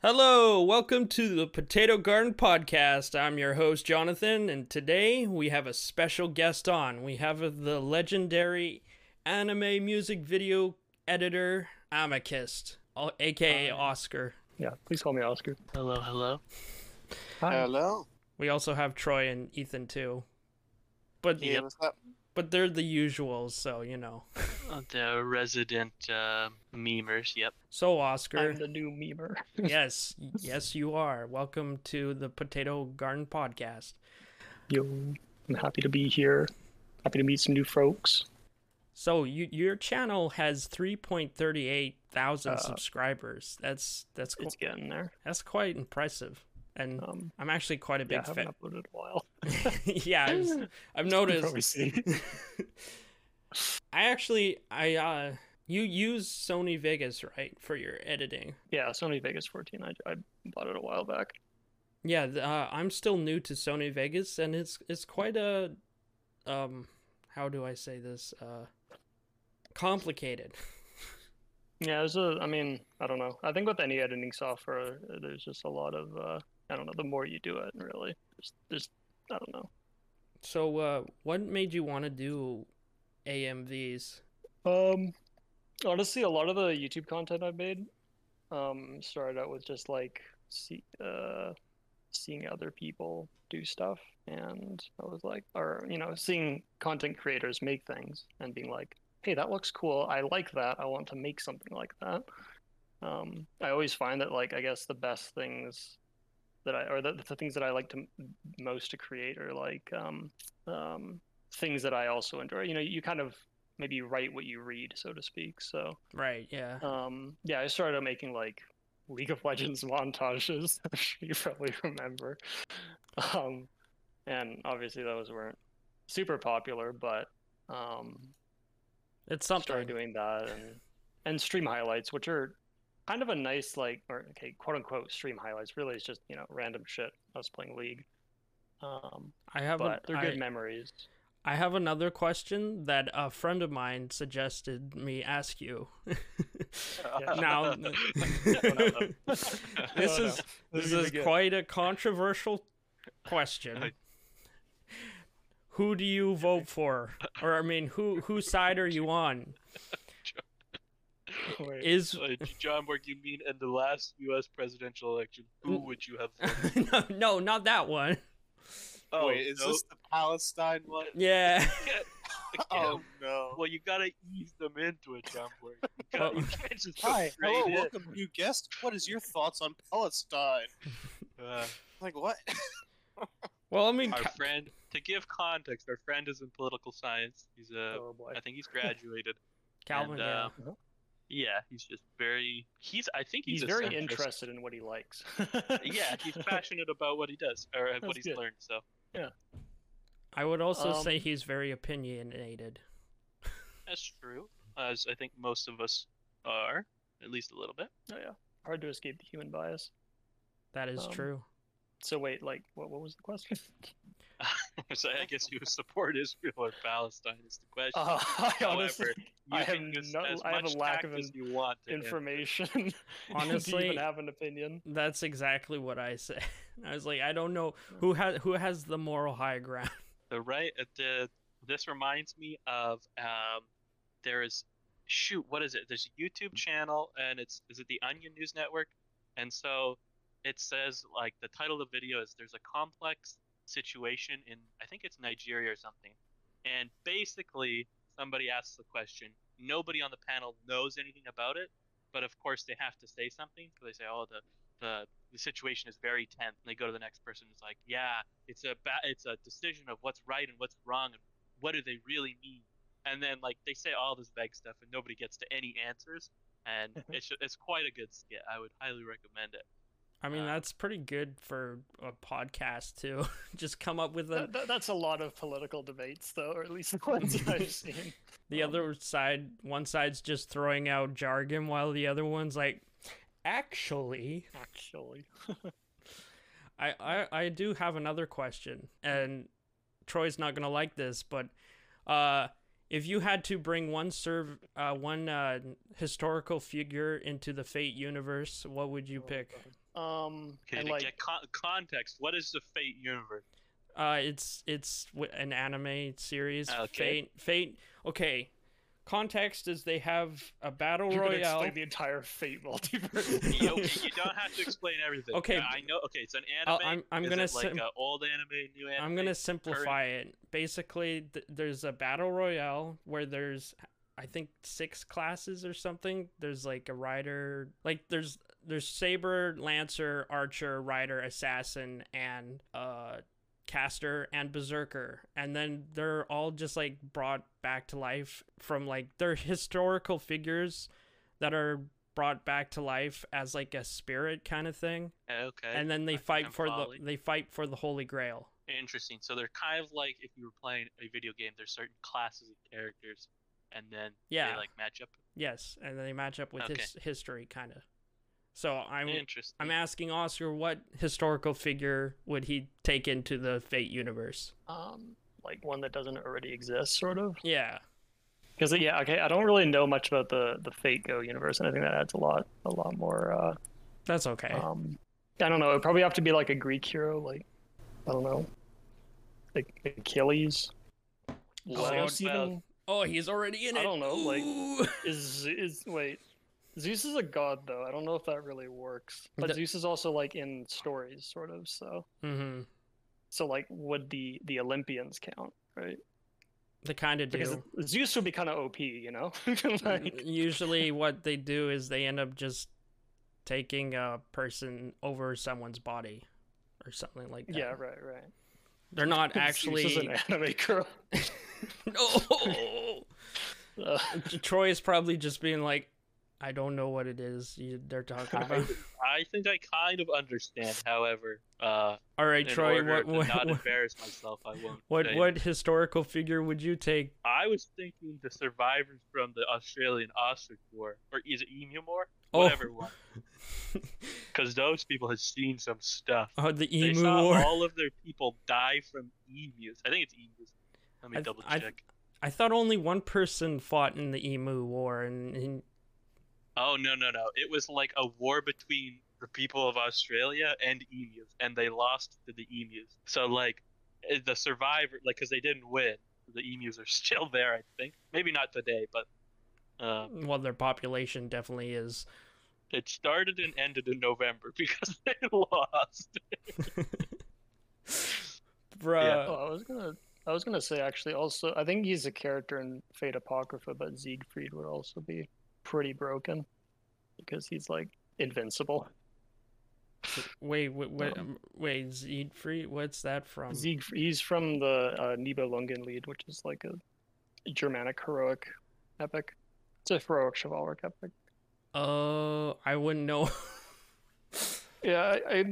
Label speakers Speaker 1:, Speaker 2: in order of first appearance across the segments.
Speaker 1: Hello, welcome to the Potato Garden Podcast. I'm your host, Jonathan, and today we have a special guest on. We have the legendary anime music video editor, Amethyst, aka Oscar.
Speaker 2: Yeah, please call me Oscar.
Speaker 3: Hello, hello.
Speaker 2: Hi.
Speaker 4: Hello.
Speaker 1: We also have Troy and Ethan too. But
Speaker 4: Yeah, what's up?
Speaker 1: But they're the usuals, so you know.
Speaker 3: Uh, The resident uh, memers, yep.
Speaker 1: So Oscar,
Speaker 2: I'm the new memer.
Speaker 1: yes, yes you are. Welcome to the Potato Garden Podcast.
Speaker 2: Yo, I'm happy to be here. Happy to meet some new folks.
Speaker 1: So you, your channel has 3.38 thousand
Speaker 2: Uh,
Speaker 1: subscribers. That's that's qu-
Speaker 2: It's getting there.
Speaker 1: that's quite impressive. And
Speaker 2: Um,
Speaker 1: I'm actually quite a
Speaker 2: yeah,
Speaker 1: big
Speaker 2: I haven't
Speaker 1: fan.
Speaker 2: uploaded in a while.
Speaker 1: yeah, I've, I've
Speaker 2: probably
Speaker 1: noticed.
Speaker 2: see.
Speaker 1: I actually I uh you use Sony Vegas right for your editing.
Speaker 2: yeah, Sony Vegas 14. I, I bought it a while back.
Speaker 1: Yeah, uh, I'm still new to Sony Vegas, and it's it's quite a um how do I say this uh complicated.
Speaker 2: Yeah, there's a. I mean, I don't know. I think with any editing software, there's just a lot of. Uh, I don't know. The more you do it, really, there's, there's I don't know.
Speaker 1: So uh, what made you want to do AMVs?
Speaker 2: Um, honestly, a lot of the YouTube content I've made, um, started out with just like see, uh, seeing other people do stuff, and I was like, or you know, seeing content creators make things and being like, hey, that looks cool. I like that. I want to make something like that. Um, I always find that like I guess the best things that I or the, the things that I like to most to create are like um, um, things that I also enjoy. You know, you kind of maybe write what you read, so to speak. So,
Speaker 1: Right, yeah.
Speaker 2: um, yeah, I started out making like League of Legends montages. you probably remember. Um, and obviously those weren't super popular, but um,
Speaker 1: It's something.
Speaker 2: started doing that and and stream highlights, which are kind of a nice like or okay, quote unquote stream highlights. Really, it's just you know random shit. I was playing League. Um,
Speaker 1: I have
Speaker 2: but
Speaker 1: a,
Speaker 2: they're
Speaker 1: I-
Speaker 2: good memories.
Speaker 1: I have another question that a friend of mine suggested me ask you. now, this is this
Speaker 2: This is
Speaker 1: is
Speaker 2: gonna get-
Speaker 1: quite a controversial question. Who do you vote for, or I mean, who whose side are you on?
Speaker 2: Wait.
Speaker 1: Is
Speaker 3: Uh, John Borg, you mean in the last U.S. presidential election, who would you have voted?
Speaker 1: no, no, not that one.
Speaker 3: Oh,
Speaker 4: Wait, is
Speaker 3: no.
Speaker 4: this the Palestine one?
Speaker 1: Yeah.
Speaker 4: Oh no.
Speaker 3: Well, you gotta ease them into it, John Borg. You, gotta, you can't just go
Speaker 4: Hi, hello,
Speaker 3: in.
Speaker 4: welcome, new guest. What is your thoughts on Palestine?
Speaker 3: Uh,
Speaker 4: Like what?
Speaker 1: Well, I mean,
Speaker 3: our
Speaker 1: Ca-
Speaker 3: friend, to give context, our friend is in political science. He's a,
Speaker 2: oh boy.
Speaker 3: I think he's graduated.
Speaker 1: Calvin.
Speaker 3: and, uh,
Speaker 1: yeah.
Speaker 3: yeah, he's just very. He's. I think he's,
Speaker 2: He's very
Speaker 3: centrist.
Speaker 2: interested in what he likes.
Speaker 3: Yeah, he's passionate about what he does or what he's
Speaker 2: good.
Speaker 3: learned. So yeah,
Speaker 1: I would also
Speaker 2: um,
Speaker 1: say he's very opinionated.
Speaker 3: that's true, as I think most of us are, at least a little bit.
Speaker 2: Oh yeah, hard to escape the human bias.
Speaker 1: That is
Speaker 2: um,
Speaker 1: true.
Speaker 2: So wait, like, what what was the question?
Speaker 3: so I guess you support Israel or Palestine is the question.
Speaker 2: Uh, I honestly,
Speaker 3: However, you
Speaker 2: I have
Speaker 3: can
Speaker 2: no-
Speaker 3: as
Speaker 2: I have a
Speaker 3: much
Speaker 2: lack of
Speaker 3: as you want
Speaker 2: information. to
Speaker 1: Honestly-
Speaker 2: even have an opinion.
Speaker 1: That's exactly what I said. I was like, I don't know who has who has the moral high ground.
Speaker 3: The right, uh, the this reminds me of um, there is shoot, what is it? There's a YouTube channel, and it's is it the Onion News Network? And so it says like the title of the video is there's a complex situation in I think it's Nigeria or something, and basically somebody asks the question. Nobody on the panel knows anything about it, but of course they have to say something. So they say, "Oh, the the the situation is very tense." And they go to the next person. It's like, "Yeah, it's a ba- it's a decision of what's right and what's wrong and what do they really mean." And then like they say all this vague stuff and nobody gets to any answers. And it's it's quite a good skit. I would highly recommend it.
Speaker 1: I mean,
Speaker 3: Uh,
Speaker 1: that's pretty good for a podcast to Just come up with a,
Speaker 2: That, that- that's a lot of political debates, though, or at least the ones I've seen.
Speaker 1: the
Speaker 2: um,
Speaker 1: other side. One side's just throwing out jargon, while the other one's like, actually,
Speaker 2: Actually,
Speaker 1: I I, I do have another question, and Troy's not gonna like this, but uh, if you had to bring one serve uh, one uh, historical figure into the Fate universe, what would you
Speaker 2: Oh,
Speaker 1: pick?
Speaker 2: God. Um,
Speaker 3: Okay,
Speaker 2: and
Speaker 3: to
Speaker 2: like
Speaker 3: get con- context, what is the Fate universe?
Speaker 1: Uh, it's it's an anime series.
Speaker 3: Okay.
Speaker 1: Fate. Fate. Okay. Context is they have a battle
Speaker 2: you could
Speaker 1: royale.
Speaker 2: explain the entire Fate multiverse.
Speaker 3: you, okay, you don't have to explain everything.
Speaker 1: Okay.
Speaker 3: Uh, I know. Okay, it's an
Speaker 1: I'll-
Speaker 3: anime.
Speaker 1: I'm- I'm
Speaker 3: Is
Speaker 1: gonna
Speaker 3: it like
Speaker 1: sim-
Speaker 3: uh, old anime, new anime.
Speaker 1: I'm gonna simplify it. Basically, th- there's a battle royale where there's, I think, six classes or something. There's like a rider, like there's there's saber, lancer, archer, rider, assassin, and uh, caster and berserker, and then they're all just like brought back to life from like they're historical figures that are brought back to life as like a spirit kind of thing
Speaker 3: Okay.
Speaker 1: and then they fight for the they fight for the holy grail
Speaker 3: Interesting. So they're kind of like if you were playing a video game. There's certain classes of characters, and then
Speaker 1: Yeah.
Speaker 3: they like match up.
Speaker 1: Yes, and then they match up with
Speaker 3: Okay.
Speaker 1: his history, kind of. So I'm
Speaker 3: Interesting.
Speaker 1: I'm asking Oscar, what historical figure would he take into the Fate universe?
Speaker 2: um, like one that doesn't already exist, sort of.
Speaker 1: Yeah,
Speaker 2: Because yeah, okay, I don't really know much about the the Fate Go universe, and I think that adds a lot, a lot more. Uh,
Speaker 1: that's okay.
Speaker 2: um, I don't know. It'd probably have to be like a Greek hero, like I don't know, like Achilles.
Speaker 3: What
Speaker 2: Zeus
Speaker 3: about-
Speaker 2: even
Speaker 1: oh, he's already in it.
Speaker 2: I don't know, like-
Speaker 1: Ooh.
Speaker 2: is is wait. Zeus is a god though. I don't know if that really works. But
Speaker 1: The-
Speaker 2: Zeus is also like in stories, sort of. So
Speaker 1: Mhm.
Speaker 2: so like would the the Olympians count, right?
Speaker 1: They kind of
Speaker 2: Because
Speaker 1: do.
Speaker 2: Zeus would be kind of OP, you know. like,
Speaker 1: Usually, what they do is they end up just taking a person over someone's body, or something like that.
Speaker 2: yeah, right, right.
Speaker 1: They're not actually.
Speaker 2: Zeus is an anime girl.
Speaker 1: no.
Speaker 2: Uh,
Speaker 1: Troy is probably just being like, I don't know what it is you, they're talking about.
Speaker 3: I think I kind of understand. However, uh,
Speaker 1: All right,
Speaker 3: in
Speaker 1: Troy,
Speaker 3: order
Speaker 1: what,
Speaker 3: to not
Speaker 1: what,
Speaker 3: embarrass myself, I won't.
Speaker 1: what,
Speaker 3: say
Speaker 1: what historical figure would you take?
Speaker 3: I was thinking the survivors from the Australian ostrich war, or is it emu war?
Speaker 1: Oh.
Speaker 3: Whatever one. Because those people had seen some stuff.
Speaker 1: Oh, the Emu they
Speaker 3: saw
Speaker 1: war.
Speaker 3: all of their people die from emus. I think it's emus. Let me
Speaker 1: I-
Speaker 3: double
Speaker 1: I-
Speaker 3: check.
Speaker 1: I thought only one person fought in the emu war, and, and
Speaker 3: Oh no no no! It was like a war between the people of Australia and emus, and they lost to the emus. So like, eh, the survivor, like, because they didn't win, the emus are still there. I think maybe not today, but um,
Speaker 1: well, their population definitely is.
Speaker 3: it started and ended in November because they lost.
Speaker 1: Bruh.
Speaker 2: oh, I was gonna, I was gonna say actually. Also, I think he's a character in Fate Apocrypha, but Siegfried would also be pretty broken because he's like invincible.
Speaker 1: Wait, wait, wait,
Speaker 2: Um,
Speaker 1: um, wait, Siegfried? What's that from?
Speaker 2: Siegfried, he's from the uh, Nibelungenlied, which is like a Germanic heroic epic. It's a heroic chivalric epic.
Speaker 1: Uh, I wouldn't know.
Speaker 2: Yeah, I, I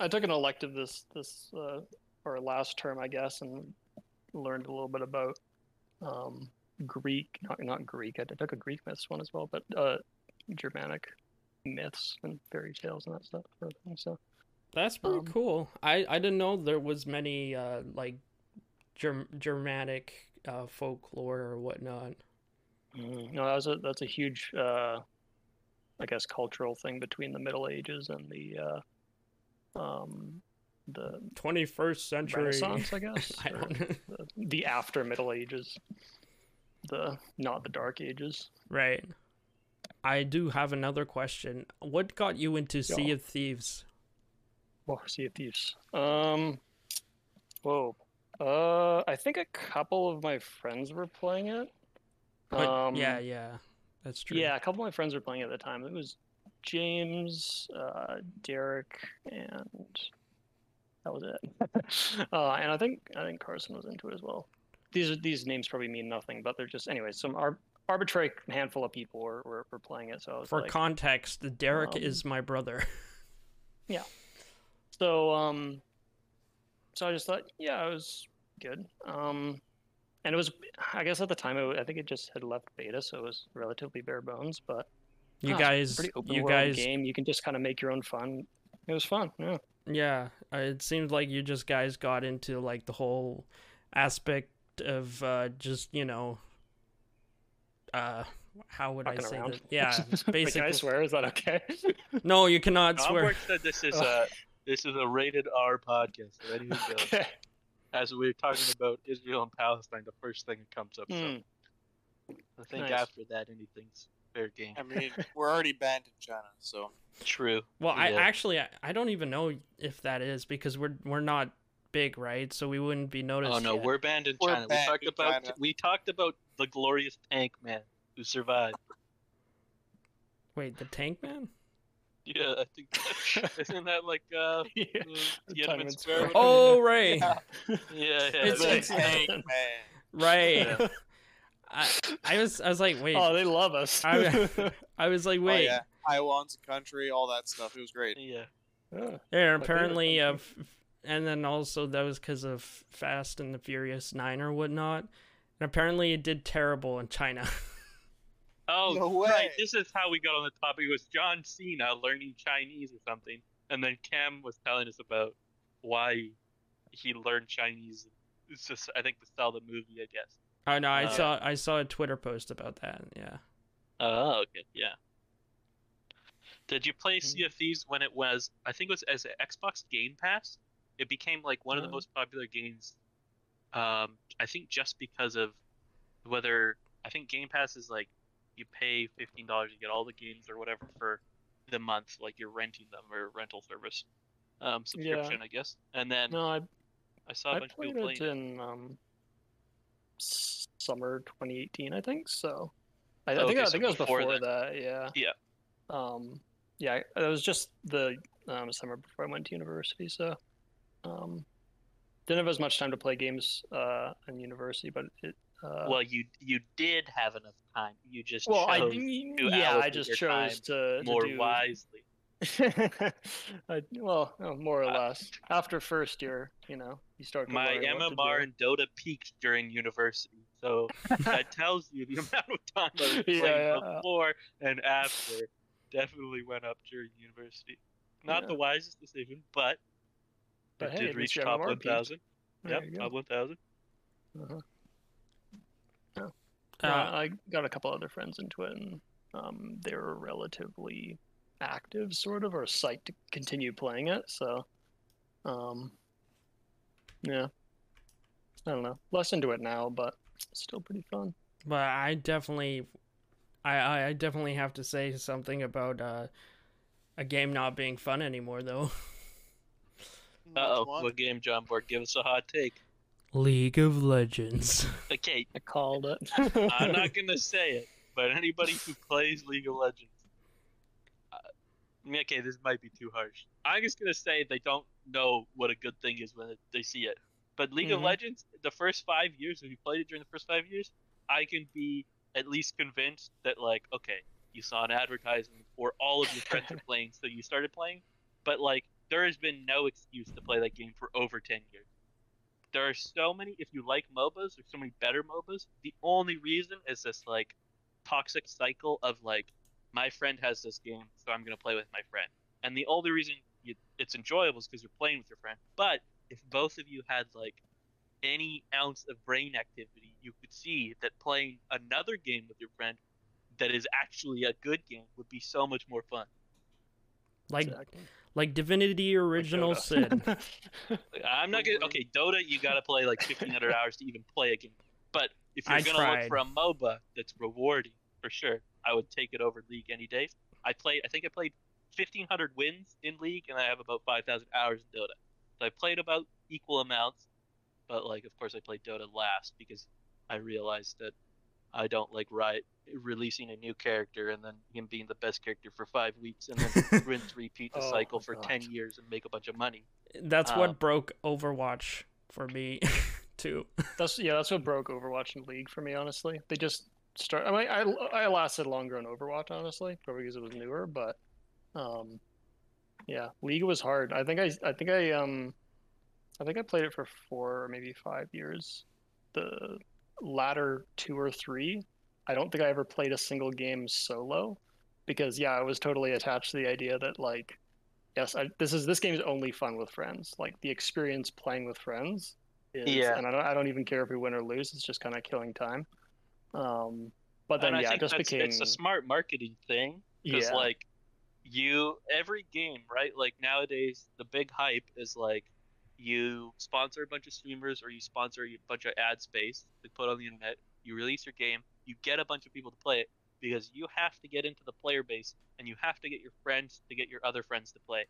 Speaker 2: I took an elective this this uh, or last term, I guess, and learned a little bit about um, Greek, not not Greek. I took a Greek myths one as well, but uh, Germanic myths and fairy tales and that stuff. sort of thing, So
Speaker 1: That's pretty
Speaker 2: Um,
Speaker 1: cool. I I didn't know there was many uh like Germ- Germanic uh folklore or whatnot.
Speaker 2: no, that was a that's a huge, uh, I guess, cultural thing between the Middle Ages and the uh, um, the
Speaker 1: Twenty first century.
Speaker 2: Renaissance, I guess.
Speaker 1: I don't know.
Speaker 2: the, the after Middle Ages, the not the Dark Ages.
Speaker 1: Right. I do have another question. What got you into Sea of Thieves?
Speaker 2: Oh, Sea of Thieves. Um, whoa. Uh, I think a couple of my friends were playing it.
Speaker 1: What-
Speaker 2: Um,
Speaker 1: yeah, yeah, that's true.
Speaker 2: Yeah, a couple of my friends were playing it at the time. It was James, uh, Derek, and that was it. uh, and I think I think Carson was into it as well. These are these names probably mean nothing, but they're just anyway. Some ar- arbitrary handful of people were, were, were playing it. So I was
Speaker 1: For
Speaker 2: like,
Speaker 1: context, Derek
Speaker 2: um,
Speaker 1: is my brother. Yeah.
Speaker 2: So um, so I just thought, yeah, it was good. Um, and it was, I guess at the time, it, I think it just had left beta, so it was relatively bare bones. But
Speaker 1: You guys,
Speaker 2: pretty open
Speaker 1: you guys,
Speaker 2: game. You can just kind of make your own fun. It was fun. Yeah.
Speaker 1: yeah. uh, It seems like you just guys got into like the whole aspect of uh, just you know, uh, how would I say
Speaker 2: around.
Speaker 1: that? Yeah,
Speaker 2: Wait, can I swear? Is that okay?
Speaker 1: No, you cannot swear.
Speaker 3: Gomborg said this is a this is a rated R podcast. So anything
Speaker 2: okay.
Speaker 3: As we are talking about Israel and Palestine, the first thing that comes up. So
Speaker 2: Mm.
Speaker 3: I think
Speaker 2: Nice.
Speaker 3: after that, anything's fair game.
Speaker 4: I mean, we're already banned in China, so
Speaker 3: True.
Speaker 1: Well, I actually I, I don't even know if that is because we're we're not big, right? So we wouldn't be noticed.
Speaker 3: Oh no,
Speaker 1: yet.
Speaker 3: we're banned in
Speaker 4: We're
Speaker 3: China.
Speaker 4: banned
Speaker 3: we talked about
Speaker 4: China.
Speaker 3: we talked about the glorious tank man who survived.
Speaker 1: Wait, the Tank Man?
Speaker 3: Yeah, I think that, isn't that like uh
Speaker 2: Yeah.
Speaker 3: the
Speaker 2: Tiananmen
Speaker 3: Tiananmen
Speaker 2: Square.
Speaker 3: Square?
Speaker 1: Oh right,
Speaker 4: yeah,
Speaker 3: yeah, yeah.
Speaker 1: It's- it's-
Speaker 4: tank man.
Speaker 1: right.
Speaker 3: Yeah.
Speaker 1: I I was I was like wait.
Speaker 2: Oh, they love us.
Speaker 1: I, I was like
Speaker 4: Oh,
Speaker 1: wait.
Speaker 4: yeah. Taiwan's a country, all that stuff. It was great.
Speaker 3: yeah.
Speaker 2: Yeah.
Speaker 1: Yeah, apparently, uh, f- f- and then also that was because of Fast and the Furious Nine or whatnot. And apparently, it did terrible in China.
Speaker 3: Oh,
Speaker 4: No
Speaker 3: right. This is how we got on the topic. It was John Cena learning Chinese or something, and then Cam was telling us about why he learned Chinese. It's just, I think, to sell the movie, I guess.
Speaker 1: oh no, I
Speaker 3: Uh,
Speaker 1: saw I saw a Twitter post about that. Yeah.
Speaker 3: Oh, okay, yeah. Did you play
Speaker 2: Hmm.
Speaker 3: Sea of Thieves when it was? I think it was as an Xbox Game Pass. It became like one of the most popular games. Um, I think just because of whether I think Game Pass is like you pay fifteen dollars, you get all the games or whatever for the month, like you're renting them or rental service um, subscription, I guess. And then
Speaker 2: No, I
Speaker 3: I saw a
Speaker 2: I
Speaker 3: bunch of people
Speaker 2: it
Speaker 3: playing.
Speaker 2: in um, summer 2018, I think. So I, I
Speaker 3: Oh,
Speaker 2: think
Speaker 3: okay,
Speaker 2: I
Speaker 3: so
Speaker 2: think it was
Speaker 3: before
Speaker 2: that. Yeah.
Speaker 3: Yeah.
Speaker 2: Um, yeah, it was just the um, summer before I went to university, so um, didn't have as much time to play games uh, in university, but it. Uh,
Speaker 3: well, you you did have enough time. You just
Speaker 2: well, I
Speaker 3: chose
Speaker 2: yeah, I just chose to, to
Speaker 3: more
Speaker 2: do,
Speaker 3: wisely.
Speaker 2: I, well, no, more or
Speaker 3: Uh,
Speaker 2: less. After first year, you know, you start. To
Speaker 3: My
Speaker 2: to
Speaker 3: MMR and Dota peaked during university, so that tells you the amount of time I was
Speaker 2: Yeah,
Speaker 3: playing
Speaker 2: yeah.
Speaker 3: before and after definitely went up during university. Not
Speaker 2: Yeah.
Speaker 3: the wisest decision, but,
Speaker 2: But
Speaker 3: it
Speaker 2: hey,
Speaker 3: did
Speaker 2: at
Speaker 3: reach top
Speaker 2: MMR
Speaker 3: one
Speaker 2: peaked.
Speaker 3: thousand.
Speaker 2: There
Speaker 3: Yep, top one thousand.
Speaker 2: Uh-huh. Yeah,
Speaker 1: Uh,
Speaker 2: I got a couple other friends into it, and um, they were relatively active, sort of, or psyched to continue playing it. So, um, yeah, I don't know. Less into it now, but still pretty fun.
Speaker 1: but I definitely, I I I definitely have to say something about uh, a game not being fun anymore though.
Speaker 3: Uh oh,
Speaker 4: What?
Speaker 3: what game, John Borg? Give us a hot take.
Speaker 1: League of Legends.
Speaker 3: Okay,
Speaker 2: I called it.
Speaker 3: I'm not gonna say it, but anybody who plays League of Legends, uh, okay, this might be too harsh. I'm just gonna say they don't know what a good thing is when they see it. But League of
Speaker 2: Mhm.
Speaker 3: Legends, the first five years, if you played it during the first five years, I can be at least convinced that like, okay, you saw an advertisement or all of your friends are playing, so you started playing. But like, there has been no excuse to play that game for over ten years. There are so many. If you like MOBAs, there's so many better MOBAs. The only reason is this like toxic cycle of like, my friend has this game, so I'm gonna play with my friend. And the only reason you, it's enjoyable is because you're playing with your friend. But if both of you had like any ounce of brain activity, you could see that playing another game with your friend that is actually a good game would be so much more fun.
Speaker 1: Like
Speaker 2: Exactly.
Speaker 1: like Divinity Original Sin.
Speaker 3: I'm not gonna. Okay, Dota, you gotta play like 1,500 hours to even play a game. But if you're
Speaker 1: I
Speaker 3: gonna
Speaker 1: tried.
Speaker 3: look for a MOBA that's rewarding, for sure, I would take it over League any day. I played. I think I played 1,500 wins in League, and I have about 5,000 hours in Dota. So I played about equal amounts, but like, of course, I played Dota last because I realized that I don't like Riot releasing a new character and then him being the best character for five weeks and then rinse repeat the
Speaker 2: Oh
Speaker 3: cycle for
Speaker 2: God.
Speaker 3: 10 years and make a bunch of money.
Speaker 1: That's
Speaker 3: Um,
Speaker 1: what broke Overwatch for me too.
Speaker 2: That's yeah, that's what broke Overwatch and League for me. Honestly, they just start. I mean, I I lasted longer on Overwatch, honestly, probably because it was newer. But, um, yeah, League was hard. I think I I think I um, I think I played it for four or maybe five years. The latter two or three, I don't think I ever played a single game solo, because yeah, I was totally attached to the idea that like, yes, I, this is this game is only fun with friends. Like the experience playing with friends is,
Speaker 3: Yeah.
Speaker 2: and I don't, I don't even care if we win or lose. It's just kind of killing time. Um, But then
Speaker 3: and I
Speaker 2: yeah, it
Speaker 3: think
Speaker 2: just became
Speaker 3: it's a smart marketing thing because
Speaker 2: yeah.
Speaker 3: like you every game right like nowadays the big hype is like you sponsor a bunch of streamers or you sponsor a bunch of ad space to put on the internet you release your game you get a bunch of people to play it because you have to get into the player base and you have to get your friends to get your other friends to play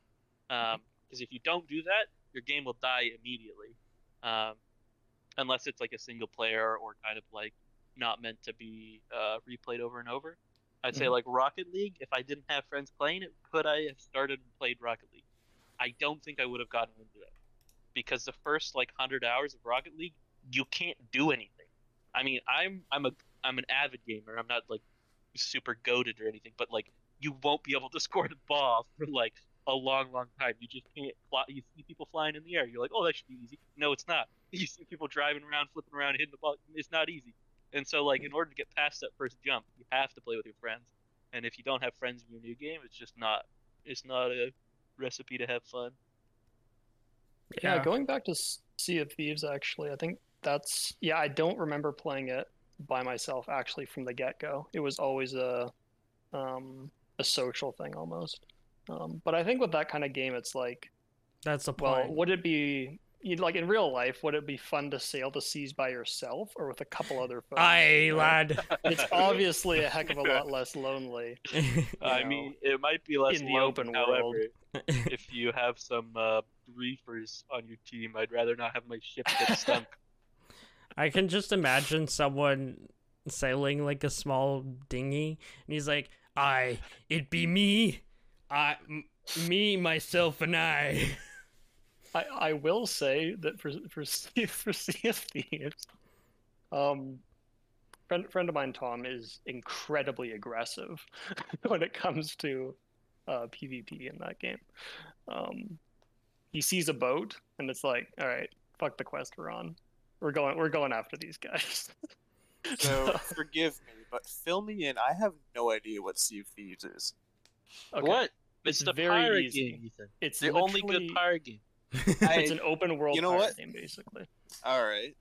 Speaker 3: because if you don't do that your game will die immediately um, unless it's like a single player or kind of like not meant to be uh, replayed over and over I'd say
Speaker 2: Mhm.
Speaker 3: like Rocket League. If I didn't have friends playing it, could I have started and played Rocket League? I don't think I would have gotten into it because the first like hundred hours of Rocket League, you can't do anything. I mean, I'm I'm a I'm an avid gamer. I'm not like super goaded or anything, but like you won't be able to score the ball for like a long, long time. You just can't fly. You see people flying in the air. You're like, oh, that should be easy. No, it's not. You see people driving around, flipping around, hitting the ball. It's not easy. And so, like, in order to get past that first jump, you have to play with your friends. And if you don't have friends in your new game, it's just not. It's not a recipe to have fun.
Speaker 2: Yeah, going back to Sea of Thieves, actually, I think that's yeah. I don't remember playing it by myself actually from the get go. It was always a um, a social thing almost. Um, but I think with that kind of game, it's like,
Speaker 1: That's the
Speaker 2: well,
Speaker 1: point.
Speaker 2: would it be you'd- like in real life? Would it be fun to sail the seas by yourself or with a couple other folks?
Speaker 1: Aye,
Speaker 2: right?
Speaker 1: lad.
Speaker 2: It's obviously a heck of a lot less lonely.
Speaker 3: I
Speaker 2: know,
Speaker 3: mean, it might be less
Speaker 2: in the
Speaker 3: lonely,
Speaker 2: open
Speaker 3: however,
Speaker 2: world.
Speaker 3: if you have some uh, reefers on your team, I'd rather not have my ship get stunk.
Speaker 1: I can just imagine someone sailing like a small dinghy, and he's like, "I, it be me, I, m- me, myself, and I."
Speaker 2: I, I will say that for for for Thieves, um, friend friend of mine Tom is incredibly aggressive when it comes to uh, PvP in that game. Um, he sees a boat and it's like, all right, fuck the quest we're on. We're going we're going after these guys.
Speaker 4: So forgive me, but fill me in. I have no idea what Sea of Thieves is.
Speaker 2: Okay.
Speaker 3: What? It's,
Speaker 2: It's
Speaker 3: the
Speaker 2: very
Speaker 3: pirate
Speaker 2: easy.
Speaker 3: game, Ethan.
Speaker 2: It's
Speaker 3: The only good pirate game.
Speaker 2: It's an open world
Speaker 4: You know
Speaker 2: pirate
Speaker 4: what?
Speaker 2: game basically.
Speaker 4: All right.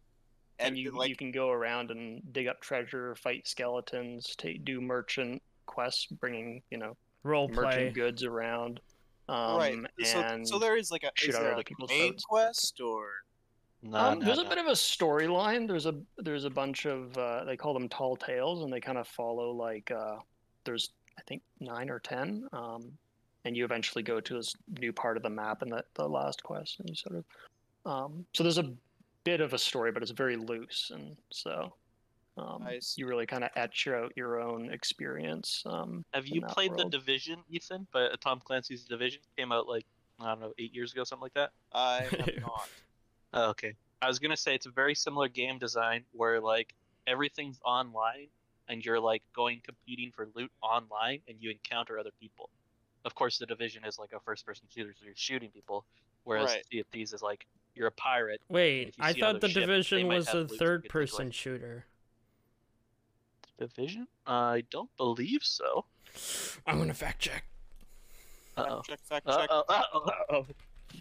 Speaker 2: and,
Speaker 4: And,
Speaker 2: you
Speaker 4: like,
Speaker 2: you can go around and dig up treasure, fight skeletons, take do merchant quests, bringing you know
Speaker 1: Role
Speaker 2: merchant
Speaker 1: play.
Speaker 2: goods around. Um,
Speaker 4: right. So,
Speaker 2: and
Speaker 4: so there is like a, is there like a main quest or
Speaker 3: No,
Speaker 2: um,
Speaker 3: no,
Speaker 2: there's
Speaker 3: no.
Speaker 2: a bit of a storyline. There's a there's a bunch of uh, they call them tall tales, and they kind of follow like uh, there's I think nine or ten, um, and you eventually go to this new part of the map in the, the last quest, and you sort of um, so there's a bit of a story, but it's very loose, and so um,
Speaker 4: I
Speaker 2: you really kind of etch out your own experience. Um,
Speaker 3: Have you
Speaker 2: that
Speaker 3: played the. Division, Ethan? But Tom Clancy's Division came out like I don't know, eight years ago, something like that.
Speaker 4: I have not.
Speaker 3: Oh, okay. I was gonna say it's a very similar game design where like everything's online and you're like going competing for loot online and you encounter other people. Of course, the division is like a first-person shooter, so you're shooting people, whereas
Speaker 4: Right.
Speaker 3: Sea of Thieves is like you're a pirate.
Speaker 1: Wait, I thought the
Speaker 3: ships, they
Speaker 1: division was a
Speaker 3: loot you could take
Speaker 1: third-person
Speaker 3: away.
Speaker 1: shooter.
Speaker 3: Division? I don't believe so.
Speaker 1: I'm gonna fact check.
Speaker 3: Uh oh.
Speaker 4: Check, fact
Speaker 3: Uh-oh, Uh oh. Uh-oh.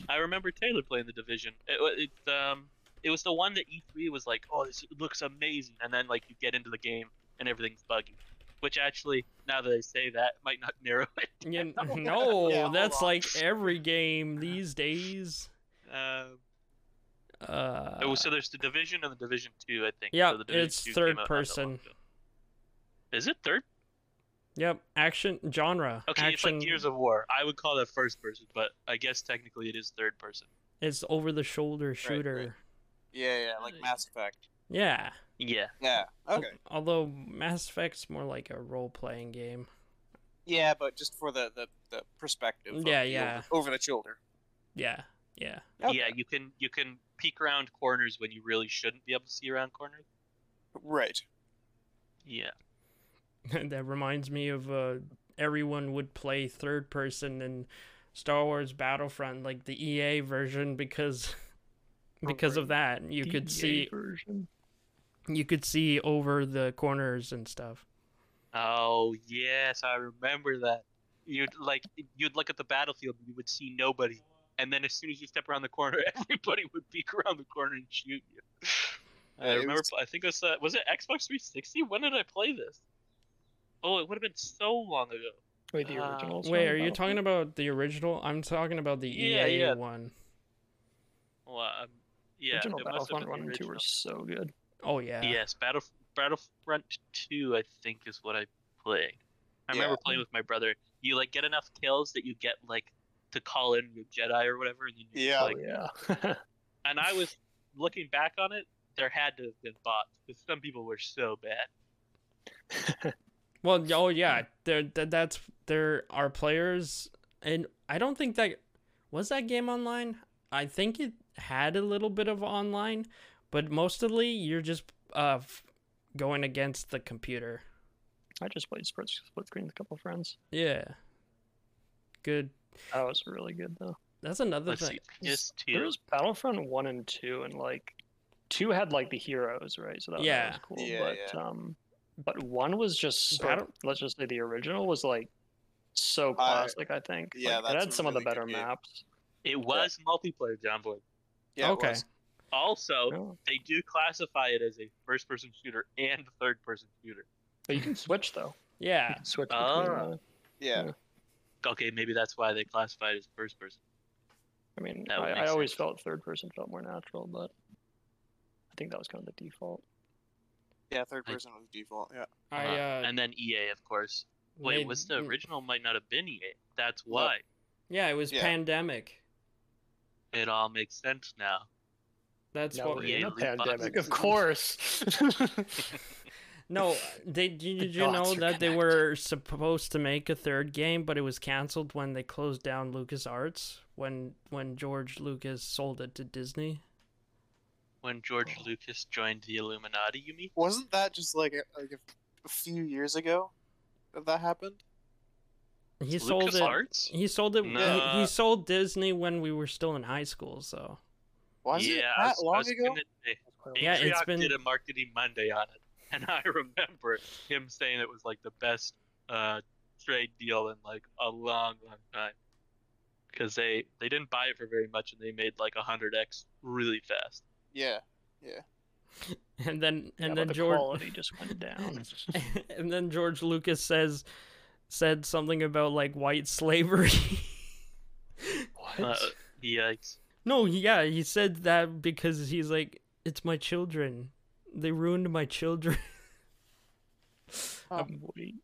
Speaker 3: I remember Taylor playing the division. It, it um it was the one that E3 was like, oh, this looks amazing, and then like you get into the game and everything's buggy. Which actually, now that I say that, might not narrow it.
Speaker 1: Yeah, no,
Speaker 4: Yeah,
Speaker 1: that's like every game these days.
Speaker 3: Um,
Speaker 1: Uh,
Speaker 3: oh, so there's the division and the division two, I think.
Speaker 1: Yeah,
Speaker 3: so the
Speaker 1: it's third
Speaker 3: came out not that long
Speaker 1: person.
Speaker 3: Is it third?
Speaker 1: Yep, action genre.
Speaker 3: Okay, it's like Gears of War. I would call that first person, but I guess technically it is third person.
Speaker 1: It's over the shoulder shooter.
Speaker 4: right. right. Yeah, yeah, like Mass Effect.
Speaker 1: Yeah.
Speaker 3: Yeah.
Speaker 4: Yeah.
Speaker 1: Al-
Speaker 4: Okay.
Speaker 1: Although Mass Effect's more like a role playing game.
Speaker 4: Yeah, but just for the the, the perspective. of
Speaker 1: Yeah,
Speaker 4: the
Speaker 1: yeah.
Speaker 4: Over, over the shoulder.
Speaker 1: Yeah. Yeah.
Speaker 4: Okay.
Speaker 3: Yeah, you can you can peek around corners when you really shouldn't be able to see around corners.
Speaker 4: Right.
Speaker 3: Yeah.
Speaker 1: that reminds me of uh, everyone would play third person in Star Wars Battlefront, like the EA version, because because of that you could
Speaker 2: EA
Speaker 1: see
Speaker 2: version.
Speaker 1: you could see over the corners and stuff.
Speaker 3: Oh yes, I remember that. You'd like you'd look at the battlefield and you would see nobody, and then as soon as you step around the corner, everybody would peek around the corner and shoot you. I remember.
Speaker 4: was-
Speaker 3: I think it was uh, was it Xbox 360. When did I play this? Oh, it would have been so long ago.
Speaker 2: Wait, the
Speaker 3: Uh,
Speaker 2: originals.
Speaker 1: Wait,
Speaker 2: from
Speaker 1: are you talking about the original? I'm talking about the
Speaker 3: Yeah,
Speaker 1: EA
Speaker 3: yeah.
Speaker 1: one.
Speaker 3: Well, um, yeah,
Speaker 2: original
Speaker 3: it must have
Speaker 2: Battlefront one and two were so good.
Speaker 1: Oh yeah.
Speaker 3: Yes, Battle Battlefront Two, I think, is what I played. I remember playing with my brother. You like get enough kills that you get like to call in your Jedi or whatever, and you just,
Speaker 4: Yeah.
Speaker 3: like.
Speaker 2: Oh yeah.
Speaker 3: And I was looking back on it, there had to have been bots because some people were so bad.
Speaker 1: Well, oh yeah, there that, that's there are players, and I don't think that was that game online. I think it had a little bit of online, but mostly you're just uh going against the computer.
Speaker 2: I just played split split screen with a couple friends.
Speaker 1: Yeah. Good.
Speaker 2: That was really good though.
Speaker 1: That's another
Speaker 3: Let's
Speaker 1: thing.
Speaker 3: see, just
Speaker 2: There was Battlefront one and two, and like two had like the heroes, right? So that, that
Speaker 1: Yeah.
Speaker 2: was cool.
Speaker 4: Yeah,
Speaker 2: but
Speaker 4: yeah.
Speaker 2: um, but one was just so,
Speaker 1: Battle-
Speaker 2: let's just say the original was like so classic. I think.
Speaker 4: yeah,
Speaker 2: Like, it had
Speaker 4: a
Speaker 2: some of the better maps.
Speaker 3: It was multiplayer, John Boy.
Speaker 4: Yeah, it
Speaker 1: okay.
Speaker 4: was.
Speaker 3: Also,
Speaker 2: Yeah.
Speaker 3: they do classify it as a first-person shooter and third-person shooter.
Speaker 2: But you can switch though.
Speaker 1: Yeah.
Speaker 2: switch between. Uh,
Speaker 4: Yeah.
Speaker 3: Okay, maybe that's why they classify it as first-person.
Speaker 2: I mean, I, I always felt third person felt more natural, but I think that was kind of the default.
Speaker 4: Yeah, third
Speaker 3: I-
Speaker 4: person was default. Yeah.
Speaker 1: I
Speaker 3: Uh-huh.
Speaker 1: uh
Speaker 3: and then EA, of course. Wait,
Speaker 1: made-
Speaker 3: was the original might not have been EA? That's why.
Speaker 1: Yeah, it was
Speaker 4: Yeah.
Speaker 1: pandemic.
Speaker 3: It all makes sense now.
Speaker 1: That's
Speaker 2: Now
Speaker 1: what
Speaker 2: we're
Speaker 3: EA
Speaker 2: in a pandemic, of course.
Speaker 1: No, they did did you
Speaker 2: dots
Speaker 1: know
Speaker 2: are
Speaker 1: that they were supposed to make a third game, but it was canceled when they closed down LucasArts when when George Lucas sold it to Disney.
Speaker 3: When George
Speaker 2: Oh.
Speaker 3: Lucas joined the Illuminati, you mean?
Speaker 4: Wasn't that just like a, like a, a few years ago that that happened?
Speaker 1: He sold it.
Speaker 3: LucasArts?
Speaker 1: He sold it. he- He, sold Disney when we were still in high school. So
Speaker 4: Was
Speaker 3: yeah,
Speaker 4: it that
Speaker 3: was,
Speaker 4: long ago?
Speaker 3: gonna say,
Speaker 1: Yeah, it's
Speaker 3: Atrioc
Speaker 1: been-
Speaker 3: did a marketing Monday on it, and I remember him saying it was like the best uh, trade deal in like a long, long time. Because they they didn't buy it for very much, and they made like hundred x really fast.
Speaker 4: Yeah. Yeah.
Speaker 1: and then and
Speaker 2: but
Speaker 1: then
Speaker 2: the
Speaker 1: George
Speaker 2: quality just went down.
Speaker 1: and then George Lucas says said something about like white slavery.
Speaker 2: what?
Speaker 3: Uh, yikes!
Speaker 1: no, yeah, he said that because he's like, it's my children. They ruined my children.
Speaker 2: Um, wait.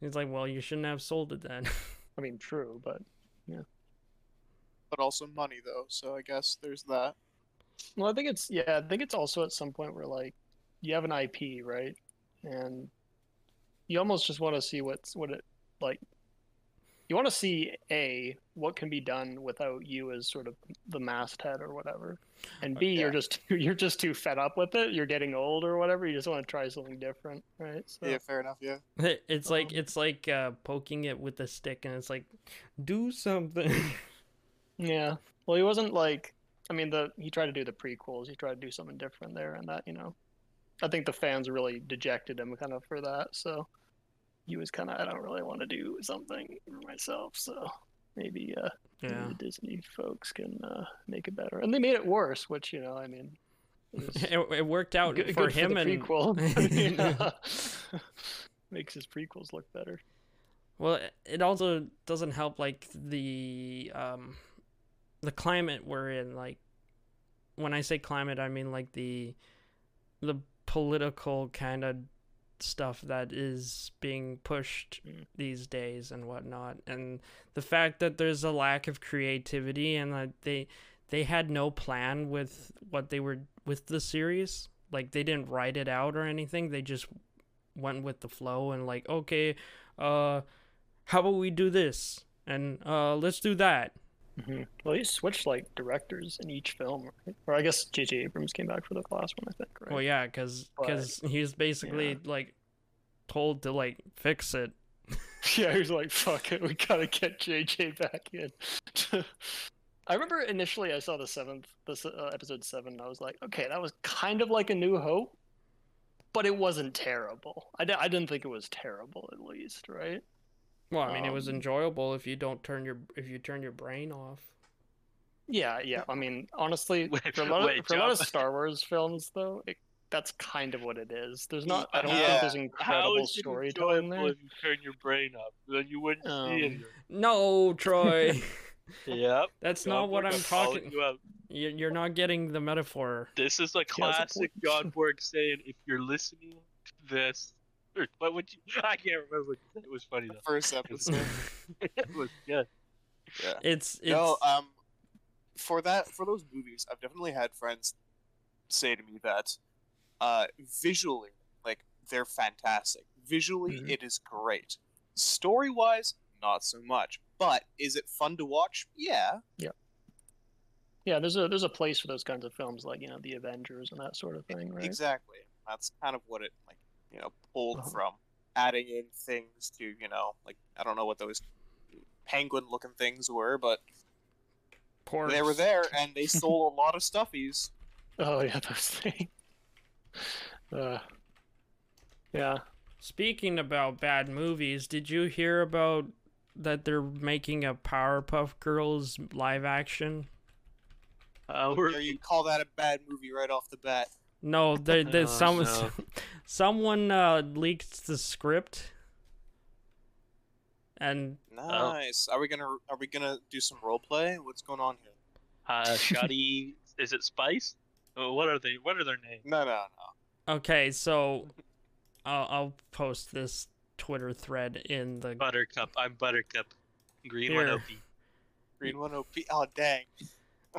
Speaker 1: He's like, well, you shouldn't have sold it then.
Speaker 2: I mean, true, but yeah.
Speaker 4: But also money though, so I guess there's that.
Speaker 2: Well, I think it's yeah. I think it's also at some point where like you have an IP, right, and you almost just want to see what's what it like. You want to see a what can be done without you as sort of the masthead or whatever, and B
Speaker 4: Yeah.
Speaker 2: you're just you're just too fed up with it. You're getting old or whatever. You just want to try something different, right? So
Speaker 4: Yeah, fair enough. Yeah.
Speaker 1: it's like
Speaker 2: Um,
Speaker 1: it's like uh, poking it with a stick, and it's like, do something.
Speaker 2: Yeah. Well, he wasn't like. I mean, the he tried to do the prequels. He tried to do something different there, and that you know, I think the fans really dejected him kind of for that. So he was kind of, I don't really want to do something for myself. So maybe, uh,
Speaker 1: yeah,
Speaker 2: the Disney folks can uh, make it better, and they made it worse. Which you know, I mean, it
Speaker 1: it, it worked out
Speaker 2: good,
Speaker 1: for
Speaker 2: good
Speaker 1: him
Speaker 2: for the
Speaker 1: and
Speaker 2: prequel. I mean, uh, makes his prequels look better.
Speaker 1: Well, it- it also doesn't help like the um the climate we're in like when I say climate I mean like the the political kind of stuff that is being pushed
Speaker 2: Mm.
Speaker 1: these days and whatnot. And the fact that there's a lack of creativity and that they they had no plan with what they were with the series like they didn't write it out or anything. They just went with the flow and like okay uh how about we do this? And uh let's do that
Speaker 2: hmm Well, he switched like directors in each film, right? or I guess J.J. Abrams came back for the last one, I think. Right?
Speaker 1: well yeah because
Speaker 2: because
Speaker 1: he was basically
Speaker 2: yeah.
Speaker 1: like told to like fix it
Speaker 2: Yeah, he was like, "Fuck it, we gotta get JJ back in." I remember initially I saw the seventh, this uh, episode seven. And I was like, "Okay, that was kind of like a New Hope, but it wasn't terrible. I, I didn't think it was terrible, at least, right?"
Speaker 1: Well i mean it was
Speaker 2: Um,
Speaker 1: enjoyable if you don't turn your if you turn your brain off
Speaker 2: Yeah, yeah. I mean, honestly,
Speaker 3: Wait,
Speaker 2: for a lot of, for a lot of Star Wars films, though, it, that's kind of what it is. There's not. I don't
Speaker 4: Yeah.
Speaker 2: think there's
Speaker 3: How
Speaker 2: incredible
Speaker 3: is it
Speaker 2: storytelling
Speaker 3: enjoyable
Speaker 2: there.
Speaker 3: if you turn your brain off? Then you wouldn't
Speaker 2: Um,
Speaker 3: see it.
Speaker 1: No, Troy.
Speaker 3: Yep.
Speaker 1: That's not what I'm talking.
Speaker 3: You out.
Speaker 1: You- You're not getting the metaphor.
Speaker 3: This is a
Speaker 2: a
Speaker 3: classic
Speaker 2: point.
Speaker 3: John Borg saying, if you're listening to this, or what would you? I can't remember. What. It was funny
Speaker 4: The
Speaker 3: though.
Speaker 4: first episode.
Speaker 3: it was good.
Speaker 1: It's it's
Speaker 4: no, um, for that for those movies, I've definitely had friends say to me that, uh, visually, like they're fantastic. Visually,
Speaker 2: Mhm.
Speaker 4: it is great. Story wise, not so much. But is it fun to watch? Yeah.
Speaker 2: Yeah. Yeah, there's a there's a place for those kinds of films, like you know, the Avengers and that sort of thing, right?
Speaker 4: Exactly. That's kind of what it like, you know, pulled
Speaker 2: Uh-huh.
Speaker 4: from. Adding in things to, you know, like I don't know what those penguin-looking things were, but
Speaker 1: porgs.
Speaker 4: they were there and they stole a lot of stuffies.
Speaker 2: Oh yeah, those things. Uh, yeah.
Speaker 1: Speaking about bad movies, did you hear about that they're making a Powerpuff Girls live action?
Speaker 3: Uh, we're,
Speaker 4: Or you call that a bad movie right off the bat.
Speaker 1: No, there, there's
Speaker 3: Oh,
Speaker 1: some,
Speaker 3: no.
Speaker 1: someone uh, leaked the script, and
Speaker 4: Nice. Are we gonna are we gonna do some role play? What's going on here?
Speaker 3: uh, Shoddy, is it Spice? Oh, what are they? What are their names?
Speaker 4: No, no, no.
Speaker 1: okay, so I'll, I'll post this Twitter thread in the.
Speaker 3: Buttercup. I'm Buttercup. Green
Speaker 1: Here.
Speaker 3: one OP.
Speaker 4: Green one OP. Oh dang.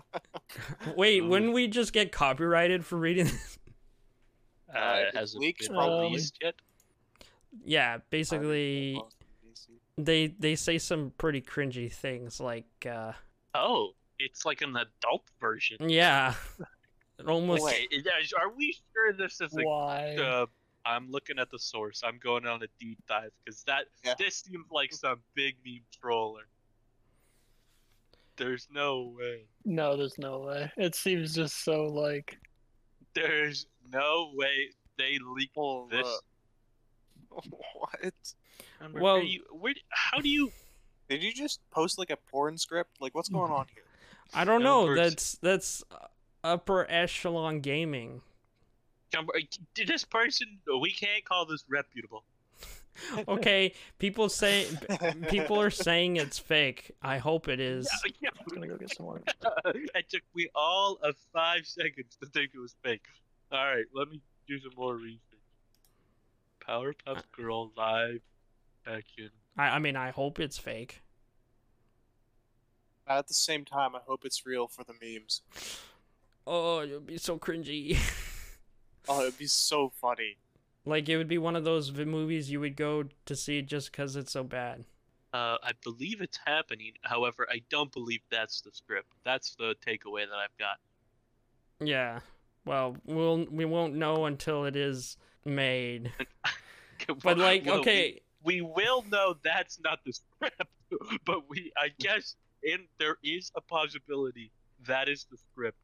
Speaker 1: Wait,
Speaker 3: Um,
Speaker 1: wouldn't we just get copyrighted for reading this?
Speaker 3: Uh,
Speaker 4: Uh,
Speaker 3: has
Speaker 4: it
Speaker 3: it
Speaker 4: leaks,
Speaker 3: been
Speaker 2: probably.
Speaker 3: released yet?
Speaker 1: yeah, basically, they they say some pretty cringy things like, uh,
Speaker 3: Oh, it's like an adult version.
Speaker 1: yeah, it almost.
Speaker 3: Okay, is- are we sure this is a
Speaker 2: Why?
Speaker 3: uh, I'm looking at the source. I'm going on a deep dive because that
Speaker 4: Yeah.
Speaker 3: this seems like some big meme troller. There's no way.
Speaker 2: No, there's no way. It seems just so like.
Speaker 3: There's no way they leaked
Speaker 4: Hold
Speaker 3: this.
Speaker 4: up. What?
Speaker 3: Where
Speaker 1: Well-
Speaker 3: you, where, how do you?
Speaker 4: Did you just post like a porn script? Like what's going on here?
Speaker 1: I don't
Speaker 3: No,
Speaker 1: know.
Speaker 3: birds.
Speaker 1: That's that's upper echelon gaming.
Speaker 3: Did uh, this person? We can't call this reputable.
Speaker 1: Okay, people say people are saying it's fake. I hope it is.
Speaker 3: Yeah, yeah.
Speaker 2: I'm gonna go get some more.
Speaker 3: it took me all of five seconds to think it was fake. All right, let me do some more research. Powerpuff uh. Girl live action.
Speaker 1: I, I mean, I hope it's fake.
Speaker 4: At the same time, I hope it's real for the memes.
Speaker 1: Oh, it would be so cringy.
Speaker 4: Oh, it'd be so funny.
Speaker 1: Like it would be one of those v- movies you would go to see just because it's so bad.
Speaker 3: Uh, I believe it's happening. However, I don't believe that's the script. That's the takeaway that I've got.
Speaker 1: Yeah. Well, we'll we won't know until it is made. But like,
Speaker 3: Well,
Speaker 1: okay,
Speaker 3: we, will know that's not the script, but we, I guess, in there is a possibility that is the script,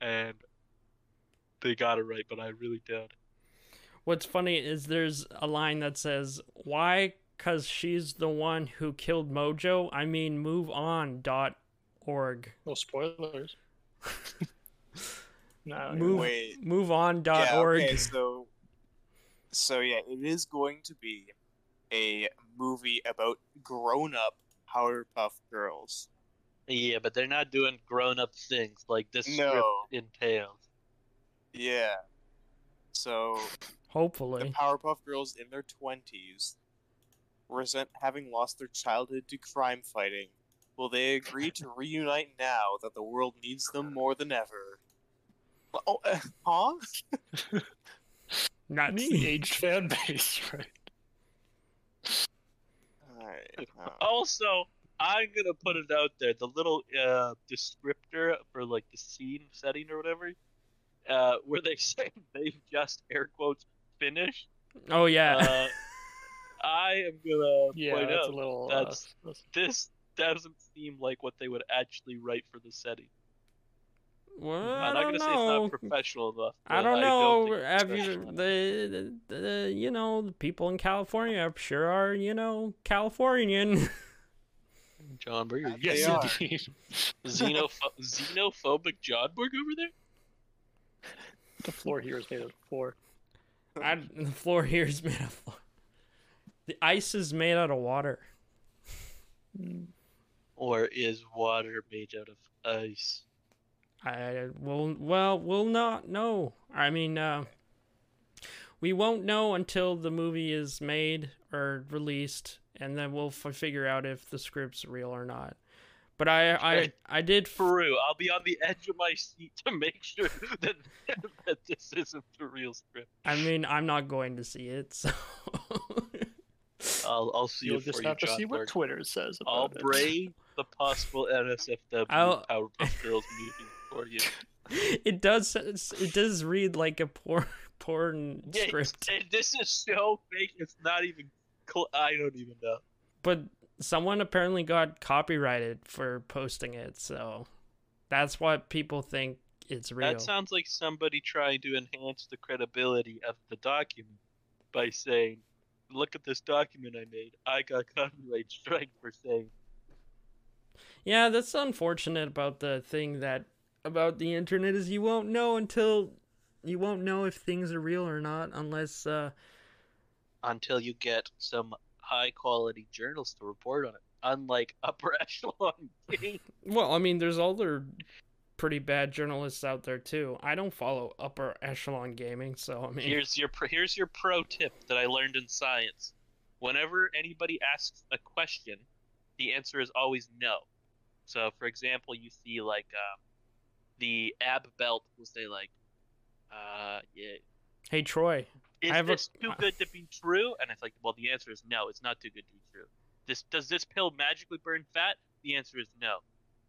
Speaker 3: and they got it right. But I really doubt. it.
Speaker 1: What's funny is there's a line that says, "Why? Cause she's the one who killed Mojo. I mean, move on." Dot org.
Speaker 2: No spoilers. no.
Speaker 1: Move
Speaker 4: Wait.
Speaker 1: move on. Dot
Speaker 4: yeah,
Speaker 1: org.
Speaker 4: okay, so so yeah, it is going to be a movie about grown-up Powerpuff Girls.
Speaker 3: Yeah, but they're not doing grown-up things like this script
Speaker 4: No.
Speaker 3: entails.
Speaker 4: Yeah. So the Powerpuff Girls in their twenties resent having lost their childhood to crime fighting. Will they agree to reunite now that the world needs them more than ever? Oh, uh, huh?
Speaker 1: Not
Speaker 2: me. the aged fan base, right?
Speaker 4: Alright. uh,
Speaker 3: Also, I'm gonna put it out there. The little uh, descriptor for like the scene setting or whatever, uh, where they say they've just air quotes finished.
Speaker 1: Oh yeah.
Speaker 3: Uh, I am gonna
Speaker 2: Yeah,
Speaker 3: point
Speaker 2: that's
Speaker 3: out
Speaker 2: a little.
Speaker 3: that's-
Speaker 2: uh,
Speaker 3: this doesn't seem like what they would actually write for the setting.
Speaker 1: well,
Speaker 3: I'm not
Speaker 1: don't
Speaker 3: gonna say
Speaker 1: know.
Speaker 3: it's not professional enough.
Speaker 1: I don't know.
Speaker 3: think it's
Speaker 1: Have you the, the, the you know the people in California I'm sure are you know Californian.
Speaker 3: John Burger?
Speaker 4: They
Speaker 2: yes,
Speaker 4: are.
Speaker 2: indeed.
Speaker 3: Xenopho- xenophobic John Burger over there?
Speaker 2: the floor here is made of floor.
Speaker 1: I, the floor here is made of. The ice is made out of water.
Speaker 3: Or is water made out of ice?
Speaker 1: I will. Well, we'll not know. I mean, uh, we won't know until the movie is made or released, and then we'll f- figure out if the script's real or not. But I, I, I did. F-
Speaker 3: Peru, I'll be on the edge of my seat to make sure that, that this isn't the real script.
Speaker 1: I mean, I'm not going to see it, so.
Speaker 3: I'll, I'll see
Speaker 2: You'll
Speaker 3: it for
Speaker 2: just
Speaker 3: you,
Speaker 2: have to
Speaker 3: John
Speaker 2: see what
Speaker 3: Thorne.
Speaker 2: Twitter says
Speaker 3: I'll
Speaker 2: about it.
Speaker 3: brave the possible NSFW
Speaker 1: I'll-
Speaker 3: Powerpuff Girls movie for you.
Speaker 1: it does. It does read like a porn porn
Speaker 3: Yeah,
Speaker 1: script,
Speaker 3: and this is so fake. It's not even. Cl- I don't even know.
Speaker 1: but someone apparently got copyrighted for posting it, so that's what people think it's real.
Speaker 3: That sounds like somebody trying to enhance the credibility of the document by saying, "Look at this document I made. I got copyright strike for saying."
Speaker 1: Yeah, that's unfortunate about the thing that about the internet is you won't know until you won't know if things are real or not unless uh
Speaker 3: Until you get some high quality journals to report on it, unlike upper echelon gaming.
Speaker 1: well, I mean there's other pretty bad journalists out there too. I don't follow upper echelon gaming, so I mean
Speaker 3: Here's your pro- here's your pro tip that I learned in science. Whenever anybody asks a question, the answer is always no. So, for example, you see like um, the ab belt will say like, uh, yeah,
Speaker 1: Hey Troy,
Speaker 3: is
Speaker 1: I have a-
Speaker 3: this too good to be true? And it's like, well, the answer is no. It's not too good to be true. This does this pill magically burn fat? The answer is no.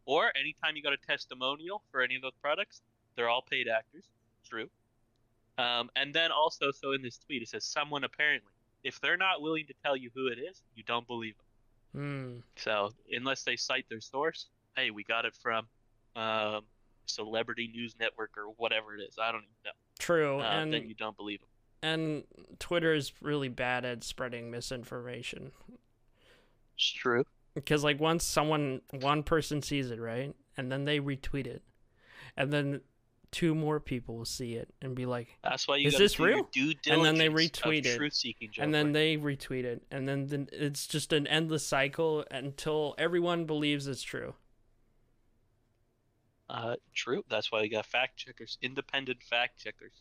Speaker 3: Or anytime you got a testimonial for any of those products, they're all paid actors. True. Um, and then also, so in this tweet, it says someone apparently, if they're not willing to tell you who it is, you don't believe them.
Speaker 1: hmm,
Speaker 3: So unless they cite their source, hey, we got it from um, Celebrity News Network or whatever it is. I don't even know.
Speaker 1: true,
Speaker 3: Uh,
Speaker 1: and
Speaker 3: then you don't believe them.
Speaker 1: And Twitter is really bad at spreading misinformation.
Speaker 3: It's true.
Speaker 1: because like once someone one person sees it right and then they retweet it and then two more people will see it and be like
Speaker 3: That's why you
Speaker 1: Is this
Speaker 3: do
Speaker 1: real? And then they retweet it. and then they retweet it and then, then it's just an endless cycle until everyone believes it's true
Speaker 3: Uh, true. That's why you got fact checkers, independent fact checkers.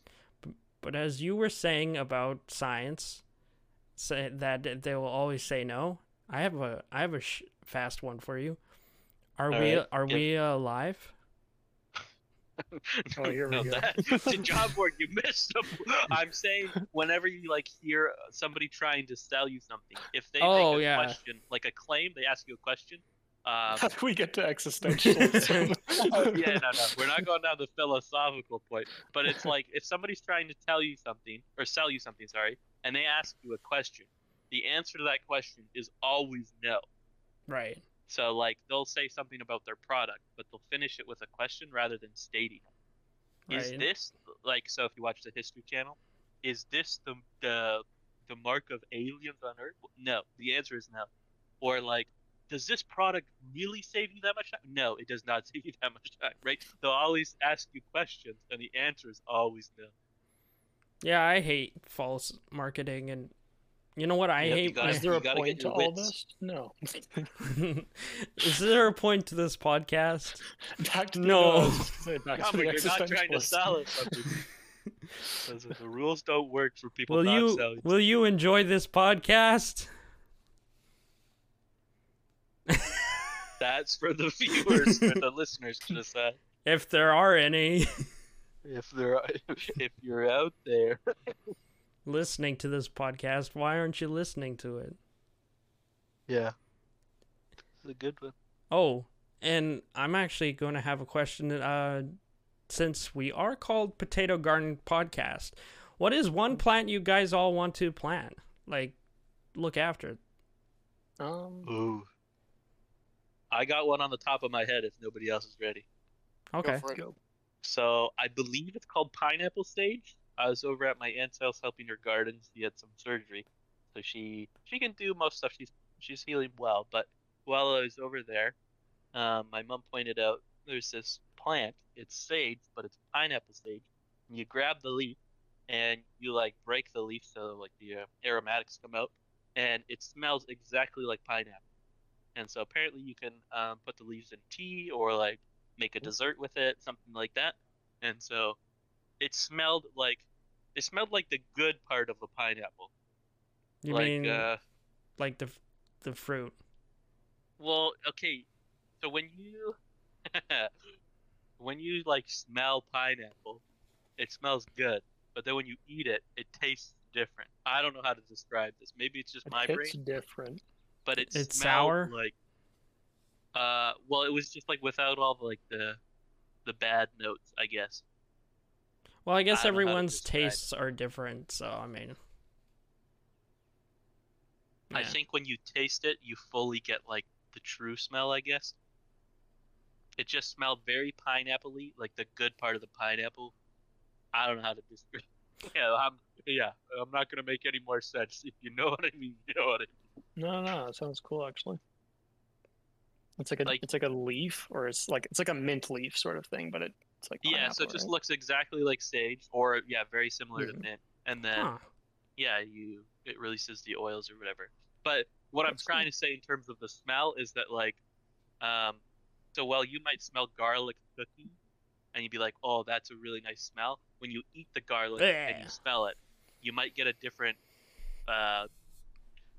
Speaker 1: But as you were saying about science say that they will always say no i have a i have a sh- fast one for you are
Speaker 3: All
Speaker 1: we
Speaker 3: right,
Speaker 1: are
Speaker 3: give-
Speaker 1: we uh, alive
Speaker 2: Oh, here we
Speaker 3: no,
Speaker 2: go.
Speaker 3: That, to John Ford, you missed them. I'm saying whenever you like hear uh, somebody trying to sell you something, if they
Speaker 1: Oh,
Speaker 3: make a
Speaker 1: yeah.
Speaker 3: question, like a claim, they ask you a question. Um,
Speaker 2: How do we get to existentialism?
Speaker 3: yeah, no, no, we're not going down the philosophical point, but it's like if somebody's trying to tell you something or sell you something, sorry, and they ask you a question, the answer to that question is always no.
Speaker 1: right
Speaker 3: So like they'll say something about their product, but they'll finish it with a question rather than stating. it. Is
Speaker 1: Right.
Speaker 3: this like so? If you watch the History Channel, is this the the the mark of aliens on Earth? No. The answer is no. Or like, does this product really save you that much time? No, it does not save you that much time. Right? They'll always ask you questions, and the answer is always no.
Speaker 1: Yeah, I hate false marketing, and you know what I
Speaker 3: Yep,
Speaker 1: hate.
Speaker 3: gotta-
Speaker 2: Is there a point to
Speaker 3: your
Speaker 2: all this? No.
Speaker 1: Is there a point to this podcast?
Speaker 2: Back to the,
Speaker 1: No.
Speaker 2: I was just gonna say, back
Speaker 3: Come
Speaker 2: to the
Speaker 3: on, you're not trying to
Speaker 2: existentialist.
Speaker 3: sell us something. Listen, the rules don't work for people
Speaker 1: Will
Speaker 3: not
Speaker 1: you
Speaker 3: selling.
Speaker 1: will you enjoy this podcast?
Speaker 3: That's for the viewers, for the listeners to decide.
Speaker 1: If there are any
Speaker 3: If there, are, if you're out there,
Speaker 1: listening to this podcast, why aren't you listening to it?
Speaker 3: yeah, it's a good one.
Speaker 1: Oh, and I'm actually going to have a question. Uh, since we are called Potato Garden Podcast, what is one plant you guys all want to plant? Like, look after.
Speaker 2: Um,
Speaker 3: Ooh, I got one on the top of my head. If nobody else is ready,
Speaker 1: Okay.
Speaker 4: Go for it.
Speaker 2: go.
Speaker 3: so I believe it's called pineapple sage. I was over at my aunt's house helping her garden. She had some surgery, so she she can do most stuff. She's she's healing well. But while I was over there, um, my mom pointed out there's this plant. It's sage, but it's pineapple sage, You grab the leaf, and you like break the leaf so like the uh, aromatics come out, and it smells exactly like pineapple. And so apparently you can um, put the leaves in tea or like make a dessert with it, something like that. And so it smelled like it smelled like the good part of a pineapple.
Speaker 1: You
Speaker 3: like
Speaker 1: mean
Speaker 3: uh,
Speaker 1: like the the fruit?
Speaker 3: Well, okay. So when you when you like smell pineapple, it smells good. But then when you eat it, it tastes different. I don't know how to describe this. Maybe it's just my brain.
Speaker 2: it's different.
Speaker 3: But it
Speaker 1: It's sour?
Speaker 3: like uh well, it was just like without all the like the the bad notes, I guess.
Speaker 1: Well, I guess
Speaker 3: I don't know how to
Speaker 1: everyone's tastes are different, so I mean.
Speaker 3: I think when you taste it, you fully get like the true smell, I guess. It just smelled very pineapple-y, like the good part of the pineapple. I don't know how to describe. Yeah, I'm yeah, I'm not gonna make any more sense. If you know what I mean, you know what I mean.
Speaker 2: No, no, it sounds cool actually. It's like a
Speaker 3: Like-
Speaker 2: it's like a leaf, or it's like it's like a mint leaf sort of thing, but it, it's like
Speaker 3: Yeah, so it just
Speaker 2: right?
Speaker 3: looks exactly like sage, or yeah, very similar to
Speaker 2: Mhm.
Speaker 3: mint. And then
Speaker 1: Huh.
Speaker 3: yeah, you it releases the oils or whatever. But what I'm trying
Speaker 2: cool.
Speaker 3: to say in terms of the smell is that like, um, so while you might smell garlic cooking, and you'd be like, oh, that's a really nice smell. When you eat the garlic and you smell it, you might get a different, uh,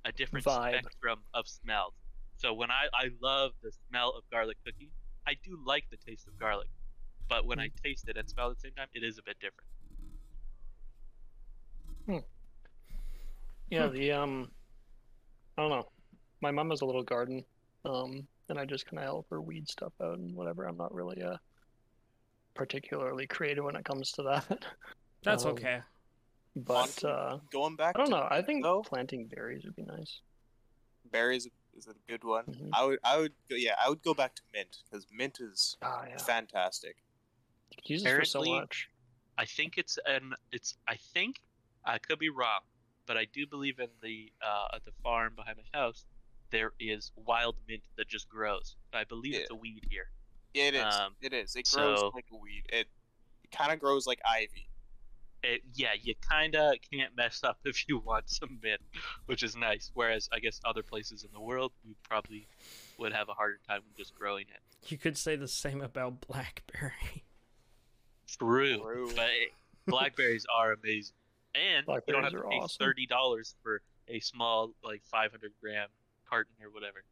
Speaker 3: a different
Speaker 2: Vibe.
Speaker 3: spectrum of smells. So when I I love the smell of garlic cookie, I do like the taste of garlic, but when I taste it and smell it at the same time, it is a bit different.
Speaker 2: Yeah,
Speaker 1: Hmm.
Speaker 2: the um, I don't know. My mom has a little garden, um, and I just kind of help her weed stuff out and whatever. I'm not really uh particularly creative when it comes to that,
Speaker 1: That's
Speaker 2: Um,
Speaker 1: okay.
Speaker 2: But uh,
Speaker 4: Going back,
Speaker 2: I don't
Speaker 4: to
Speaker 2: know. I think
Speaker 4: though,
Speaker 2: planting berries would be nice.
Speaker 4: berries is a good one.
Speaker 2: Mhm.
Speaker 4: I would, I would, go, yeah, I would go back to mint because mint is
Speaker 2: Ah, yeah.
Speaker 4: fantastic.
Speaker 2: You could use it for so much.
Speaker 3: I think it's an it's I think I could be wrong, but I do believe in the uh, at the farm behind my house there is wild mint that just grows. I believe it's a weed here.
Speaker 4: Yeah, it is.
Speaker 3: Um,
Speaker 4: it is. It grows
Speaker 3: so-
Speaker 4: like a weed. It, it kind of grows like ivy.
Speaker 3: It, yeah, you kind of can't mess up if you want some mint, which is nice. Whereas I guess other places in the world you probably would have a harder time just growing it.
Speaker 1: You could say the same about blackberry.
Speaker 3: True,
Speaker 4: True.
Speaker 3: but it, blackberries are amazing, and you don't have to pay
Speaker 2: awesome.
Speaker 3: thirty dollars for a small like five hundred gram carton or whatever.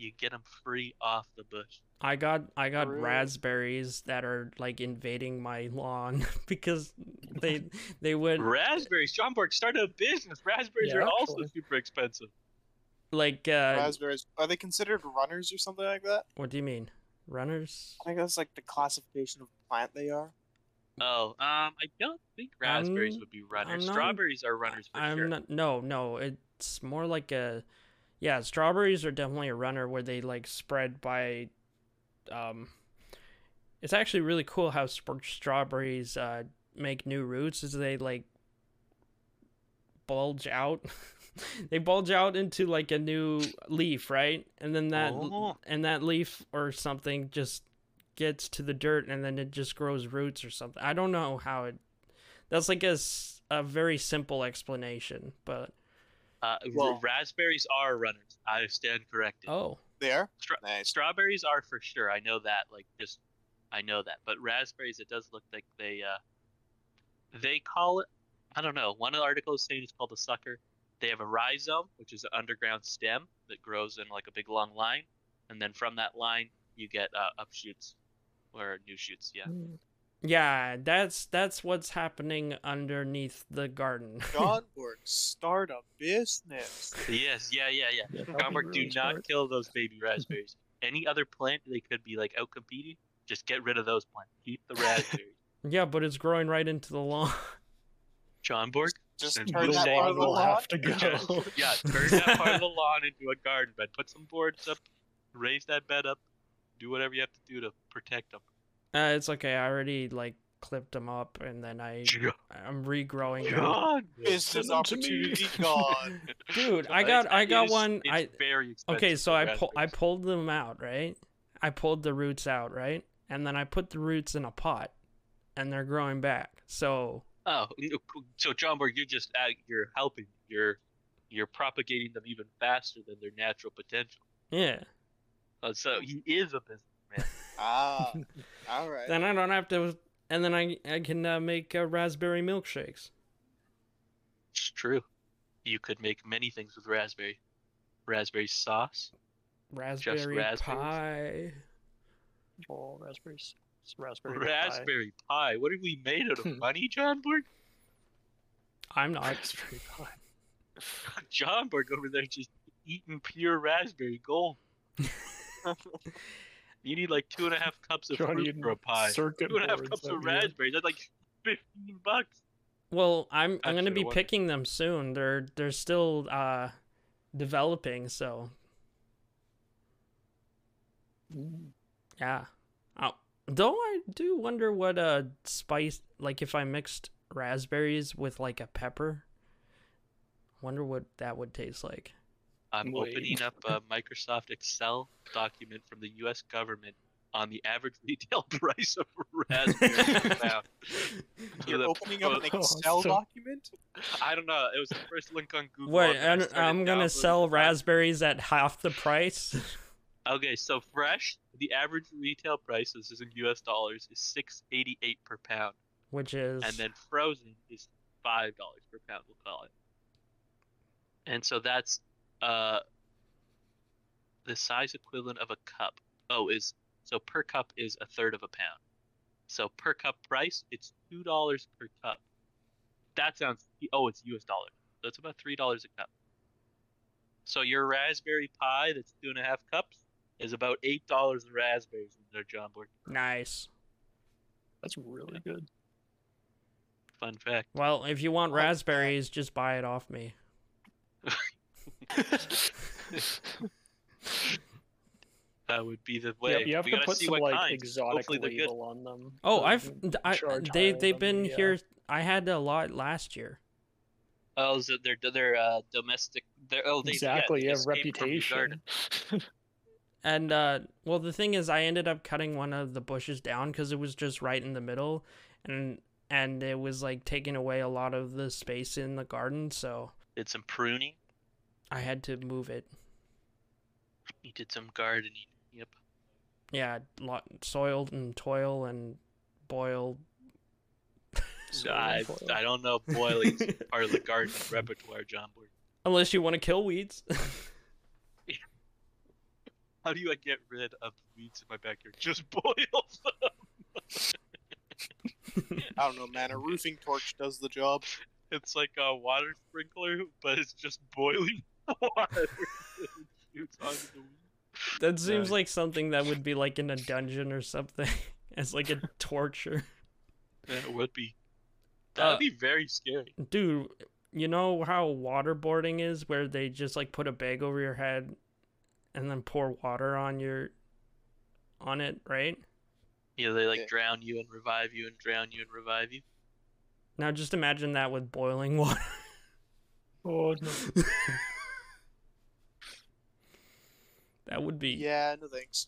Speaker 3: You get them free off the bush.
Speaker 1: I got I got
Speaker 4: True.
Speaker 1: raspberries that are like invading my lawn because they they would
Speaker 3: Raspberries. John Borg started a business. Raspberries
Speaker 2: Yeah,
Speaker 3: are also super expensive.
Speaker 1: like uh
Speaker 4: Raspberries are they considered runners or something like that?
Speaker 1: what do you mean? Runners?
Speaker 4: I think that's like the classification of plant they are.
Speaker 3: Oh, um, I don't think raspberries
Speaker 1: I'm-
Speaker 3: would be runners.
Speaker 1: not-
Speaker 3: Strawberries are runners for
Speaker 1: I'm
Speaker 3: sure.
Speaker 1: not no, no, it's more like a yeah, strawberries are definitely a runner where they like spread by um it's actually really cool how sp- strawberries uh make new roots as they like bulge out. They bulge out into like a new leaf right? And then that
Speaker 3: Oh.
Speaker 1: and that leaf or something just gets to the dirt and then it just grows roots or something. I don't know how it that's like a, a very simple explanation but
Speaker 3: Uh, r-
Speaker 4: Well-
Speaker 3: raspberries are runners. I stand corrected.
Speaker 1: oh
Speaker 4: They are
Speaker 3: Stra-
Speaker 4: nice.
Speaker 3: Strawberries are for sure. I know that. Like just, I know that. But raspberries, it does look like they, uh, they call it. I don't know. One of the articles saying it's called a sucker. They have a rhizome, which is an underground stem that grows in like a big long line, and then from that line you get uh, up shoots or new shoots. Yeah.
Speaker 2: Mm.
Speaker 1: Yeah that's that's what's happening underneath the garden
Speaker 4: John Borg, start a business.
Speaker 3: Yes. Yeah. Yeah. Yeah.
Speaker 2: Yeah, that'd be
Speaker 3: Gomberg,
Speaker 2: really
Speaker 3: do not kill those baby raspberries. Any other plant they could be like out competing, just get rid of those plants. Keep the raspberries.
Speaker 1: yeah but it's growing right into the lawn
Speaker 3: John Borg,
Speaker 4: Just
Speaker 3: And
Speaker 4: turn that part of the lawn.
Speaker 2: have to go.
Speaker 3: yeah, turn that part of the lawn into a garden bed. Put some boards up, raise that bed up, do whatever you have to do to protect them.
Speaker 1: Uh, it's okay i already like clipped them up and then i i'm regrowing them.
Speaker 3: John,
Speaker 4: Business
Speaker 2: Send them to me.
Speaker 4: opportunity gone.
Speaker 1: dude i got i got
Speaker 3: is-
Speaker 1: one
Speaker 3: It's
Speaker 1: i
Speaker 3: very expensive.
Speaker 1: Okay, so I pull I pulled them out, right? I pulled the roots out, right? And then I put the roots in a pot. and they're growing back. So
Speaker 3: Oh, so John Borg, you're just uh, you're helping. You're you're propagating them even faster than their natural potential.
Speaker 1: yeah,
Speaker 3: Uh, so he is a businessman.
Speaker 4: Ah, all right.
Speaker 1: then I don't have to. And then I I can uh, make uh, raspberry milkshakes.
Speaker 3: It's true. You could make many things with raspberry. Raspberry sauce.
Speaker 1: Raspberry
Speaker 3: raspberries?
Speaker 1: pie.
Speaker 2: Oh, raspberries. It's raspberry. pie.
Speaker 3: Raspberry pie. What are we made out of money, John Borg?
Speaker 1: I'm not.
Speaker 2: Raspberry pie.
Speaker 3: John Borg over there just eating pure raspberry gold. You need like two and a half cups of
Speaker 2: John
Speaker 3: fruit for a pie.
Speaker 2: Circuit
Speaker 3: Two and a half cups of raspberries. That's like fifteen bucks.
Speaker 1: Well, I'm I'm gonna be picking them soon. They're they're still uh developing, so yeah. Oh, though I do wonder what a spice like if I mixed raspberries with like a pepper. Wonder what that would taste like.
Speaker 3: I'm
Speaker 2: Wait.
Speaker 3: opening up a Microsoft Excel document from the U.S. government on the average retail price of raspberries per.
Speaker 4: You're opening up an
Speaker 2: Oh,
Speaker 4: Excel
Speaker 2: so-
Speaker 4: document?
Speaker 3: I don't know. It was the first link on Google.
Speaker 1: Wait,
Speaker 3: and I
Speaker 1: and
Speaker 3: started
Speaker 1: I'm gonna sell
Speaker 3: the
Speaker 1: raspberries at half the price.
Speaker 3: Okay, so fresh, the average retail price, this is in U.S. dollars, is six eighty eight per pound,
Speaker 1: which is
Speaker 3: and then frozen is five dollars per pound. We'll call it. And so that's uh the size equivalent of a cup. Oh, is so per cup is a third of a pound. So per cup price, it's two dollars per cup. That sounds oh, it's U.S. dollars. So it's about three dollars a cup. So your raspberry pie that's two and a half cups is about eight dollars in raspberries in there, John Board.
Speaker 1: nice.
Speaker 2: That's really good.
Speaker 3: Fun fact.
Speaker 1: Well, if you want
Speaker 4: Like that.
Speaker 1: raspberries, just buy it off me.
Speaker 3: That would be the way.
Speaker 2: Yeah,
Speaker 3: way.
Speaker 2: you have
Speaker 3: we
Speaker 2: to put some like
Speaker 3: kinds.
Speaker 2: exotic
Speaker 3: Hopefully
Speaker 2: label on them.
Speaker 1: Oh,
Speaker 2: so
Speaker 1: I've I, they they've
Speaker 2: than
Speaker 1: been
Speaker 2: the, uh,
Speaker 1: here. I had a lot last year.
Speaker 3: Oh, so they're they're uh, domestic. They're oh they,
Speaker 2: exactly.
Speaker 3: Yeah,
Speaker 2: you have
Speaker 3: escaped from
Speaker 2: reputation.
Speaker 1: And uh well the thing is I ended up cutting one of the bushes down cuz it was just right in the middle and and it was like taking away a lot of the space in the garden, so
Speaker 3: Did some pruning.
Speaker 1: I had to move it.
Speaker 3: You did some gardening. Yep.
Speaker 1: Yeah, lot soiled and toil and boiled.
Speaker 2: Soil
Speaker 3: I. I don't know. if Boiling's part of the garden repertoire, John Boyd.
Speaker 1: Unless you want to kill weeds.
Speaker 3: How do I get rid of the weeds in my backyard? Just boil them.
Speaker 4: I don't know, man. A roofing torch does the job.
Speaker 3: It's like a water sprinkler, but it's just boiling water. it shoots onto the weed.
Speaker 1: that seems
Speaker 3: Right.
Speaker 1: like something that would be like in a dungeon or something as like a torture.
Speaker 3: Yeah, it would be. That would
Speaker 1: Uh,
Speaker 3: be very scary.
Speaker 1: Dude, you know how waterboarding is where they just like put a bag over your head and then pour water on your on it, right?
Speaker 3: Yeah, they like
Speaker 4: Yeah.
Speaker 3: drown you and revive you and drown you and revive you.
Speaker 1: Now just imagine that with boiling water.
Speaker 2: Oh no.
Speaker 1: that would be
Speaker 4: Yeah, no thanks.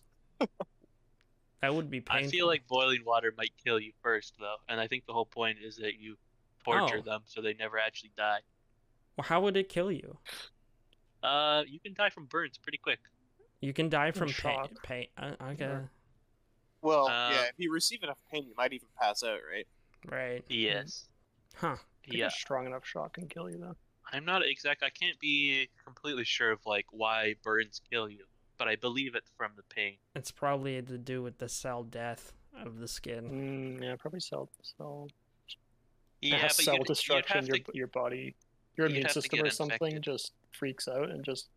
Speaker 1: that would be painful.
Speaker 3: I feel like boiling water might kill you first, though, and I think the whole point is that you torture
Speaker 1: Oh.
Speaker 3: them so they never actually die.
Speaker 1: Well, how would it kill you?
Speaker 3: Uh, you can die from burns pretty quick.
Speaker 1: You can die from pain.
Speaker 2: shock.
Speaker 1: pain. Uh, okay,
Speaker 2: Yeah.
Speaker 4: Well,
Speaker 3: Uh,
Speaker 4: yeah, if you receive enough pain, you might even pass out, right?
Speaker 1: right.
Speaker 3: Yes.
Speaker 1: Huh.
Speaker 2: I think
Speaker 3: Yeah.
Speaker 2: strong enough shock can kill you though.
Speaker 3: I'm not exact. I can't be completely sure of like why burns kill you, but I believe it's from the pain.
Speaker 1: It's probably to do with the cell death of the skin.
Speaker 2: Mm, yeah, probably cell cell
Speaker 3: Yeah,
Speaker 2: mass
Speaker 3: but
Speaker 2: cell
Speaker 3: you'd- you'd
Speaker 2: destruction. Your
Speaker 3: to-
Speaker 2: your body, your immune system or something
Speaker 3: infected.
Speaker 2: just freaks out and just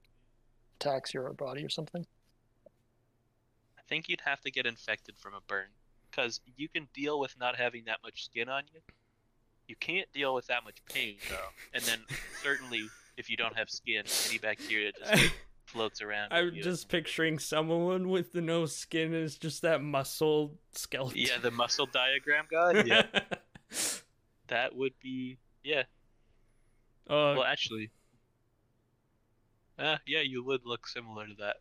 Speaker 2: attacks your body or something.
Speaker 3: I think you'd have to get infected from a burn, because you can deal with not having that much skin on you. You can't deal with that much pain though, and then certainly if you don't have skin, any bacteria just floats around.
Speaker 1: I'm just picturing someone with the no skin is just that muscle skeleton.
Speaker 3: yeah, the muscle diagram guy. Yeah, that would be yeah.
Speaker 1: uh,
Speaker 3: Well, actually, uh, yeah, you would look similar to that.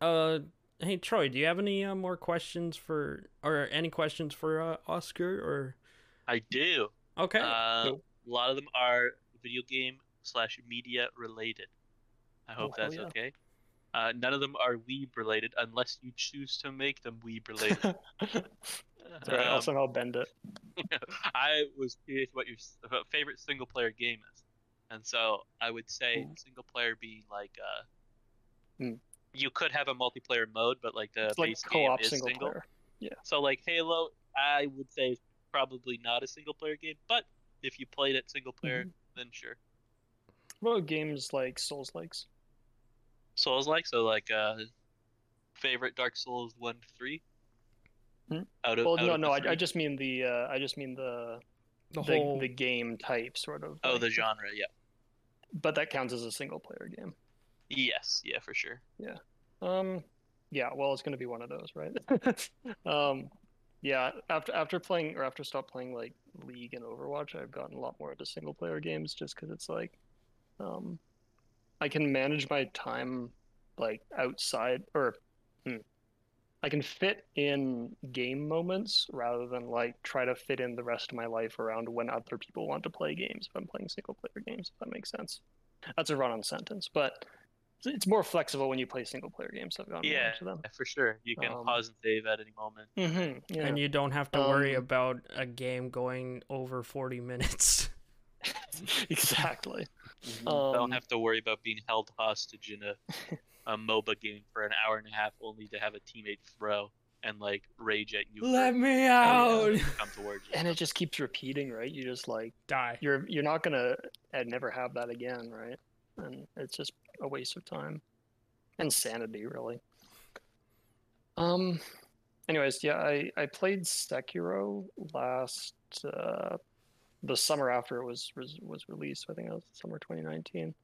Speaker 1: uh, hey Troy, do you have any uh, more questions for or any questions for uh, Oscar or
Speaker 3: I do.
Speaker 1: okay?
Speaker 3: Uh,
Speaker 2: Nope.
Speaker 3: A lot of them are video game slash media related. I hope
Speaker 2: Oh,
Speaker 3: that's
Speaker 2: yeah.
Speaker 3: okay. Uh, none of them are weeb related unless you choose to make them weeb related.
Speaker 2: That's right. I'll
Speaker 3: Um,
Speaker 2: somehow bend it.
Speaker 3: I was curious what your favorite single player game is, and so I would say
Speaker 2: Ooh.
Speaker 3: single player being like uh,
Speaker 2: Hmm.
Speaker 3: you could have a multiplayer mode, but like the
Speaker 2: It's like
Speaker 3: base game
Speaker 2: co-op
Speaker 3: is
Speaker 2: single,
Speaker 3: single.
Speaker 2: player.
Speaker 3: So like Halo, I would say is probably not a single player game, but if you played it single player,
Speaker 2: Mhm.
Speaker 3: then sure.
Speaker 2: What about games like Souls likes?
Speaker 3: Souls like so like uh, favorite Dark Souls one to three.
Speaker 2: Hmm?
Speaker 3: Out of
Speaker 2: Well,
Speaker 3: out
Speaker 2: no,
Speaker 3: of
Speaker 2: no. I, I just mean the. Uh, I just mean the
Speaker 1: the
Speaker 2: the,
Speaker 1: whole
Speaker 2: the game type sort of.
Speaker 3: oh
Speaker 2: like-
Speaker 3: the genre, yeah.
Speaker 2: But that counts as a single player game.
Speaker 3: Yes, yeah, for sure. Yeah.
Speaker 2: Um, yeah. Well, it's going to be one of those, right? um, yeah. After after playing or after stop playing like League and Overwatch, I've gotten a lot more into single player games just because it's like, um, I can manage my time like outside or. Hmm, I can fit in game moments rather than like try to fit in the rest of my life around when other people want to play games. If I'm playing single player games, if that makes sense. That's a run-on sentence, but it's- it's more flexible when you play single player games. I've gotten more
Speaker 3: Yeah,
Speaker 2: into them.
Speaker 3: for sure. You can
Speaker 2: Um,
Speaker 3: pause and save at any moment.
Speaker 2: Mm-hmm. Yeah.
Speaker 1: and you don't have to worry
Speaker 2: Um,
Speaker 1: about a game going over 40 minutes.
Speaker 2: exactly.
Speaker 3: I don't
Speaker 2: Um,
Speaker 3: have to worry about being held hostage in a, a MOBA game for an hour and a half, only to have a teammate throw and like rage at you.
Speaker 1: Let me
Speaker 2: yeah.
Speaker 1: out.
Speaker 3: come towards you.
Speaker 2: And it just keeps repeating, right? You just like
Speaker 1: Die.
Speaker 2: you're you're not gonna uh, never have that again, right? And it's just a waste of time and sanity, really. Um. Anyways, yeah, I I played Sekiro last uh, the summer after it was was, released. I think it was summer 2019.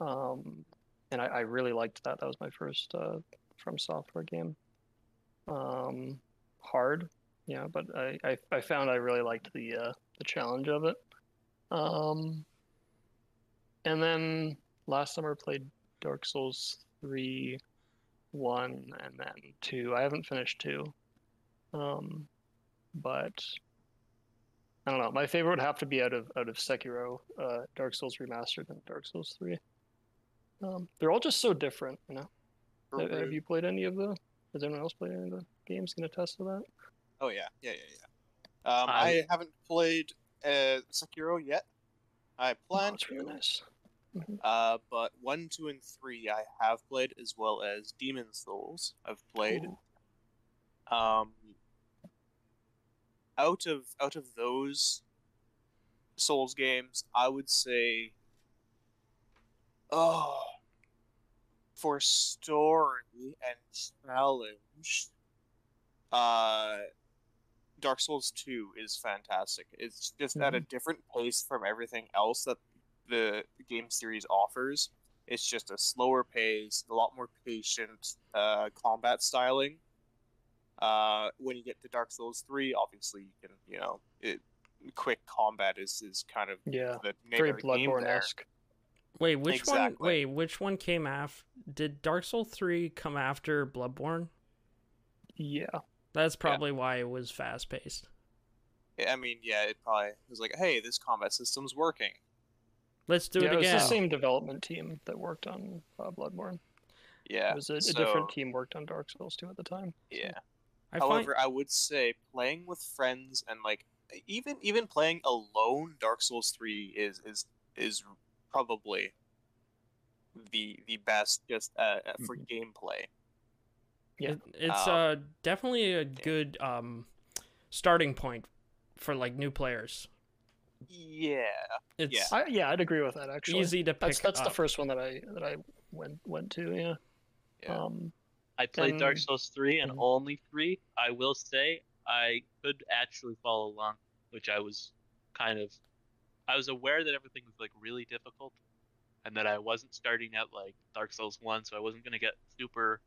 Speaker 2: Um, and I, I really liked that. That was my first uh, FromSoftware game. Um, hard, yeah, but I, I, I found I really liked the uh, the challenge of it. Um, and then last summer played Dark Souls three, one, and then two. I haven't finished two, um, but I don't know. My favorite would have to be out of out of Sekiro, uh, Dark Souls remastered, and Dark Souls three. Um, they're all just so different, you know. Have, have you played any of the? Has anyone else played any of the games? Can attest to that?
Speaker 4: Oh yeah, yeah, yeah, yeah. Um,
Speaker 3: I-
Speaker 4: I haven't played uh, Sekiro yet. I
Speaker 2: Oh,
Speaker 4: plan
Speaker 2: really
Speaker 4: to,
Speaker 2: nice.
Speaker 4: uh, but one, two, and three I have played, as well as Demon's Souls. I've played.
Speaker 2: Ooh.
Speaker 4: Um, out of out of those Souls games, I would say, oh, for story and challenge, uh, Dark Souls Two is fantastic. It's just at a different pace from everything else that the game series offers. It's just a slower pace, a lot more patient uh, combat styling. Uh, when you get to Dark Souls three, obviously you can, you know, it, quick combat is, is kind of
Speaker 2: Yeah,
Speaker 4: the name
Speaker 2: very
Speaker 4: of game there.
Speaker 2: Bloodborne-esque.
Speaker 1: Wait, which one? Wait, which one came after? Did Dark Souls 3 come after Bloodborne?
Speaker 2: Yeah,
Speaker 1: That's probably why it was fast paced.
Speaker 4: I mean, yeah, it probably was like, hey, this combat system's working.
Speaker 1: Let's do
Speaker 2: yeah,
Speaker 1: it
Speaker 2: it was
Speaker 1: again.
Speaker 2: the same development team that worked on uh, Bloodborne.
Speaker 4: Yeah,
Speaker 2: It was a, a different team worked on Dark Souls 2 at the time.
Speaker 4: Yeah.
Speaker 1: I find
Speaker 4: However, I would say playing with friends and like even even playing alone, Dark Souls three is is is probably the the best just uh, uh, for gameplay.
Speaker 2: Yeah.
Speaker 1: it's
Speaker 4: Um,
Speaker 1: uh definitely a good um starting point for like new players.
Speaker 4: Yeah,
Speaker 1: It's
Speaker 4: Yeah.
Speaker 2: I, yeah, I'd agree with that actually.
Speaker 1: easy to pick
Speaker 2: That's that's the first one that I that I went went to. Yeah.
Speaker 4: Yeah.
Speaker 2: Um,
Speaker 3: I played Dark Souls 3 and only 3. I will say I could actually follow along, which I was kind of I was aware that everything was like really difficult and that I wasn't starting at like Dark Souls 1, so I wasn't going to get super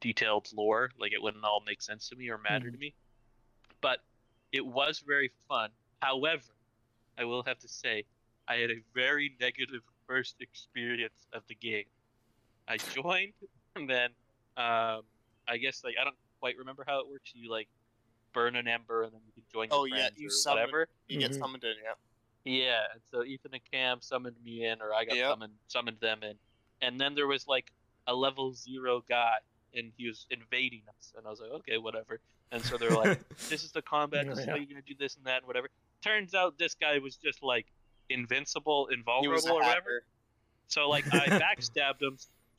Speaker 3: detailed lore, like it wouldn't all make sense to me or matter to mm. me. But it was very fun. However, I will have to say I had a very negative first experience of the game. I joined and then um, I guess like I don't quite remember how it works. You like burn an ember and then you can join your
Speaker 4: Oh, yeah, you
Speaker 3: or
Speaker 4: summon-
Speaker 3: whatever.
Speaker 4: You get
Speaker 2: Mhm.
Speaker 4: summoned in, yeah.
Speaker 3: Yeah, and so Ethan and Cam summoned me in, or I got
Speaker 4: Yep.
Speaker 3: summoned summoned them in, and then there was like a level zero guy, and he was invading us, and I was like, okay, whatever. And so they're like, this is the combat, this is how you're gonna do this and that and whatever. Turns out this guy was just like invincible, invulnerable,
Speaker 4: was a
Speaker 3: or whatever. So like I backstabbed him,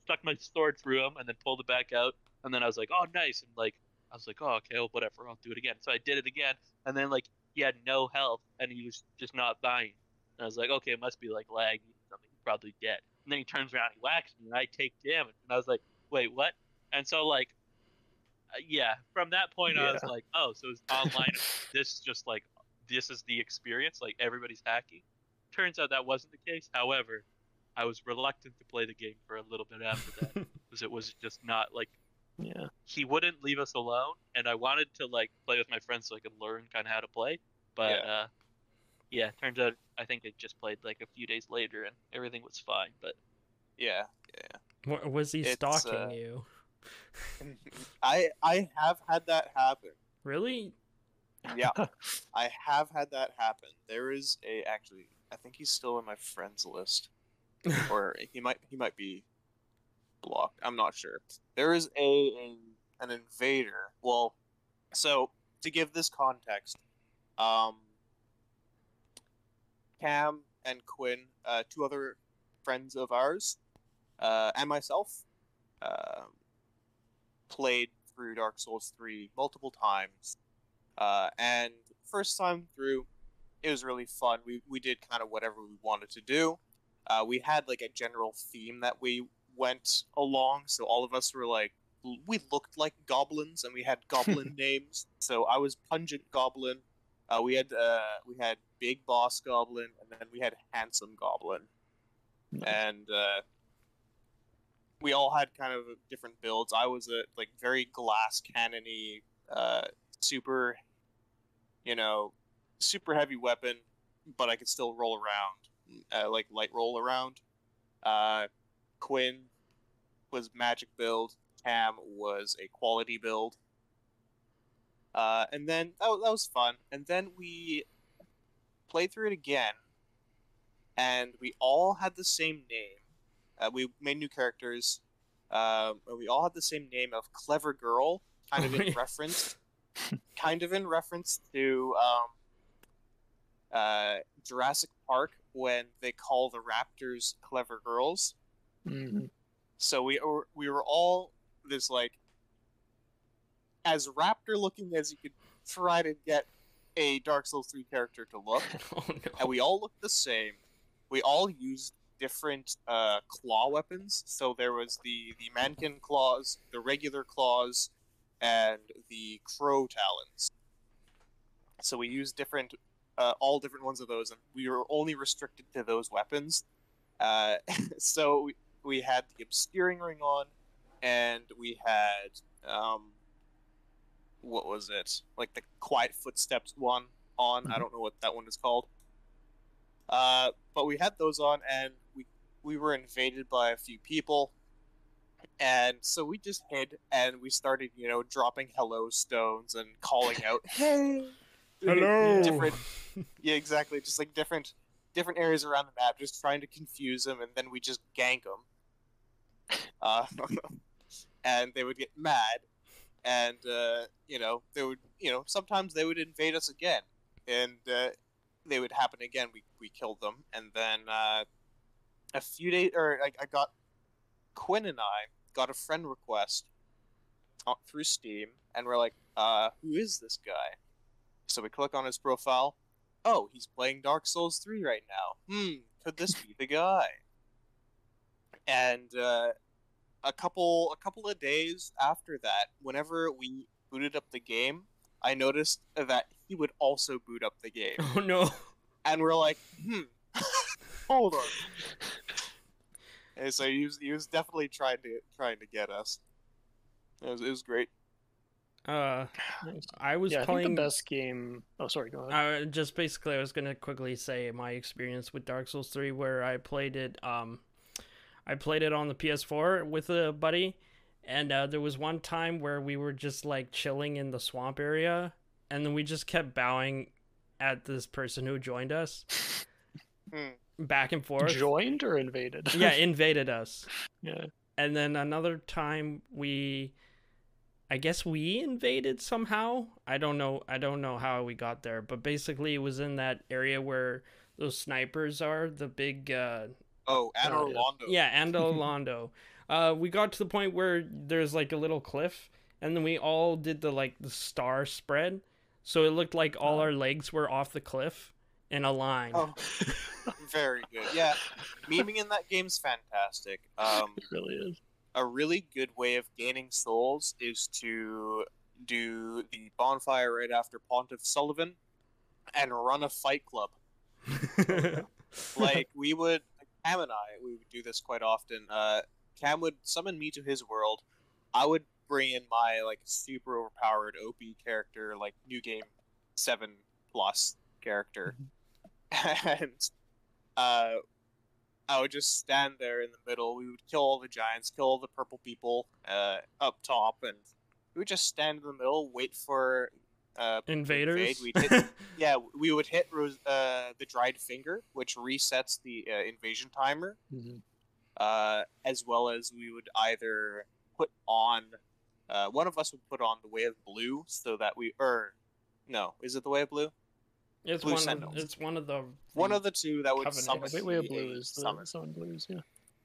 Speaker 3: stuck my sword through him, and then pulled it back out. And then I was like, oh nice, and like I was like, oh okay, well, whatever, I'll do it again. So I did it again, and then like he had no health, and he was just not dying. And I was like, okay, it must be like laggy or something. He's probably dead. And then he turns around, he whacks me, and I take damage. And I was like, wait, what? And so like, uh, yeah, from that point I was like, oh, so it's online. this is just like this is the experience. Like everybody's hacking. Turns out that wasn't the case. However, I was reluctant to play the game for a little bit after that because it was just not like
Speaker 2: Yeah.
Speaker 3: he wouldn't leave us alone, and I wanted to like play with my friends so I could learn kind of how to play. But
Speaker 4: Yeah.
Speaker 3: uh, yeah, turns out I think I just played like a few days later and everything was fine. But
Speaker 4: Yeah.
Speaker 1: Wa- was he
Speaker 4: It's,
Speaker 1: stalking
Speaker 4: uh,
Speaker 1: you?
Speaker 4: I I have had that happen.
Speaker 1: Really?
Speaker 4: Yeah, I have had that happen. There is a actually, I think he's still in my friends list, or he might he might be blocked. I'm not sure. There is a, an invader. Well, so to give this context, um, Cam and Quinn, uh, two other friends of ours, uh, and myself, um played through Dark Souls 3 multiple times. Uh, and first time through, it was really fun. We, we did kind of whatever we wanted to do. Uh, we had like a general theme that we went along, so all of us were like, we looked like goblins and we had goblin names. So I was Pungent Goblin. Uh, we had uh, we had Big Boss Goblin, and then we had Handsome Goblin
Speaker 2: Nice.
Speaker 4: and uh, we all had kind of different builds. I was a like very glass cannony, uh, super, you know, super heavy weapon, but I could still roll around, uh, like light roll around. Uh, Quinn was magic build. Cam was a quality build. Uh, and then that, wa- that was fun. And then we played through it again, and we all had the same name. Uh, we made new characters. Um, and we all had the same name of Clever Girl, kind of
Speaker 1: Oh,
Speaker 4: in reference, kind of in reference to um, uh, Jurassic Park when they call the raptors clever girls.
Speaker 2: Mhm.
Speaker 4: So we were we were all this like as raptor looking as you could try to get a Dark Souls 3 character to look.
Speaker 1: oh no.
Speaker 4: and we all looked the same. We all used different uh, claw weapons. So there was the the Manikin Claws, the regular claws, and the crow talons. So we used different, uh, all different ones of those, and we were only restricted to those weapons. Uh, so we, we had the obscuring ring on, and we had um, what was it? Like the quiet footsteps one on. I
Speaker 2: Mhm.
Speaker 4: don't know what that one is called. Uh, but we had those on, and we we were invaded by a few people, and so we just hid, and we started, you know, dropping hello stones and calling out, "Hey,
Speaker 1: Hello.
Speaker 4: Different, yeah, exactly. Just like different different areas around the map, just trying to confuse them, and then we just gank them. Uh, and they would get mad, and uh, you know they would, you know, sometimes they would invade us again, and uh, they would happen again. We we killed them, and then uh, a few days, or I, I got Quinn and I got a friend request uh, through Steam, and we're like, uh, who is this guy? So we click on his profile. Oh, he's playing Dark Souls 3 right now. Hmm, could this be the guy? And uh, a couple a couple of days after that, whenever we booted up the game, I noticed that he would also boot up the game.
Speaker 1: Oh no.
Speaker 4: And we're like, hmm, hold on. And so he was, he was definitely trying to trying to get us. It was, it was great.
Speaker 1: Uh, I was
Speaker 2: yeah, I
Speaker 1: playing.
Speaker 2: think the best game. Oh, sorry. Go ahead.
Speaker 1: Uh, just basically, I was gonna quickly say my experience with Dark Souls Three, where I played it. Um, I played it on the PS4 with a buddy, And uh, there was one time where we were just like chilling in the swamp area, and then we just kept bowing at this person who joined us
Speaker 4: Hmm.
Speaker 1: back and forth.
Speaker 2: Joined or invaded?
Speaker 1: yeah, invaded us.
Speaker 2: yeah.
Speaker 1: And then another time we I guess we invaded somehow. I don't know I don't know how we got there, but basically it was in that area where those snipers are, the big uh
Speaker 4: Oh, and
Speaker 2: yeah.
Speaker 4: Anor Londo.
Speaker 1: yeah, and Anor Londo. uh we got to the point where there's like a little cliff and then we all did the like the star spread. So it looked like all
Speaker 2: Oh.
Speaker 1: our legs were off the cliff in a line.
Speaker 4: Oh, very good. Yeah, memeing in that game's fantastic. Um,
Speaker 2: It really is.
Speaker 4: A really good way of gaining souls is to do the bonfire right after Pontiff Sulyvahn and run a fight club. Like we would, Cam and I, we would do this quite often. Uh, Cam would summon me to his world. I would bring in my like super overpowered OP character, like new game seven plus character, and uh, I would just stand there in the middle. We would kill all the giants, kill all the purple people uh, up top, and we would just stand in the middle, wait for uh,
Speaker 1: Invaders.
Speaker 4: invade. We'd hit, yeah, we would hit uh, the dried finger, which resets the uh, invasion timer,
Speaker 2: Mhm.
Speaker 4: uh, as well as we would either put on. Uh, one of us would put on the way of blue, so that we or no, is it the way of blue?
Speaker 1: It's
Speaker 4: Blue
Speaker 1: one
Speaker 4: Sentinels.
Speaker 1: of, it's one of the
Speaker 4: One of the two that would
Speaker 1: Covenant.
Speaker 4: summon.
Speaker 2: Wait, Way Blue
Speaker 4: a
Speaker 2: is the
Speaker 4: summon.
Speaker 2: summon blues, yeah.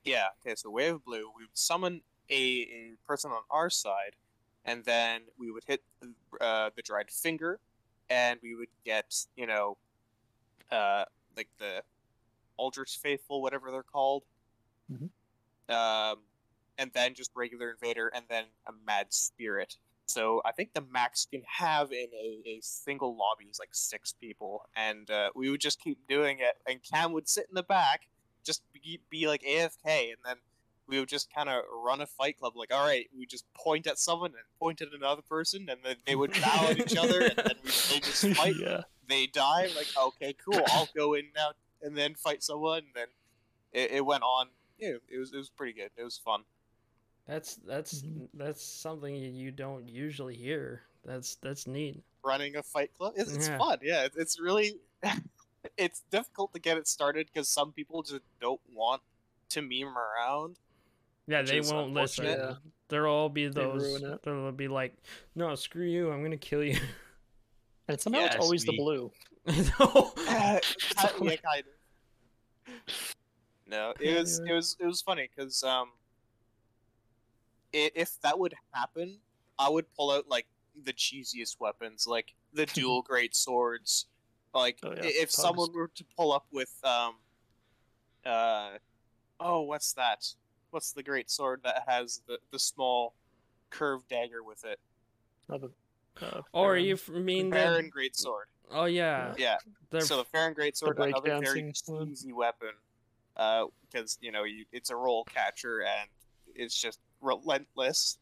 Speaker 4: Yeah. Okay. So way of blue, we would summon a, a person on our side, and then we would hit uh, the dried finger, and we would get you know, uh, like the Aldrich Faithful, whatever they're called.
Speaker 2: Mhm.
Speaker 4: Um, and then just regular invader, and then a mad spirit. So I think the max you can have in a, a single lobby is like six people, and uh, we would just keep doing it. And Cam would sit in the back, just be, be like AFK, and then we would just kind of run a fight club. Like, all right, we just point at someone and point at another person, and then they would bow at each other, and then we they just fight.
Speaker 2: yeah.
Speaker 4: They die. Like, okay, cool. I'll go in now and then fight someone. And then it, it went on. Yeah, it was it was pretty good. It was fun.
Speaker 1: That's that's
Speaker 2: Mhm.
Speaker 1: that's something you don't usually hear. That's that's neat.
Speaker 4: Running a fight club, it's, it's
Speaker 1: Yeah.
Speaker 4: fun. Yeah, it's, it's really. it's difficult to get it started because some people just don't want to meme around.
Speaker 1: Yeah, they won't listen.
Speaker 2: unfortunate.
Speaker 1: There'll all be those.
Speaker 2: ruin it.
Speaker 1: They'll be like, "No, screw you! I'm gonna kill you."
Speaker 2: And somehow it's
Speaker 3: Yes,
Speaker 2: always the blue.
Speaker 1: No.
Speaker 4: yeah, kind of. No, it was
Speaker 2: Anyway.
Speaker 4: it was it was funny because um, i- if that would happen, I would pull out like the cheesiest weapons, like the dual great swords. Like
Speaker 2: Oh, yeah,
Speaker 4: if
Speaker 2: pugs.
Speaker 4: someone were to pull up with um, uh, oh, what's that? What's the great sword that has the the small curved dagger with it?
Speaker 2: Oh, the, uh,
Speaker 1: or
Speaker 2: Farron.
Speaker 1: you mean the?
Speaker 4: Farron great sword.
Speaker 1: Oh yeah.
Speaker 4: Yeah.
Speaker 1: They're
Speaker 4: so the Farron Great Sword,
Speaker 2: break
Speaker 4: another very
Speaker 2: dancing one.
Speaker 4: easy weapon, uh, because you know you, it's a roll catcher and it's just relentless.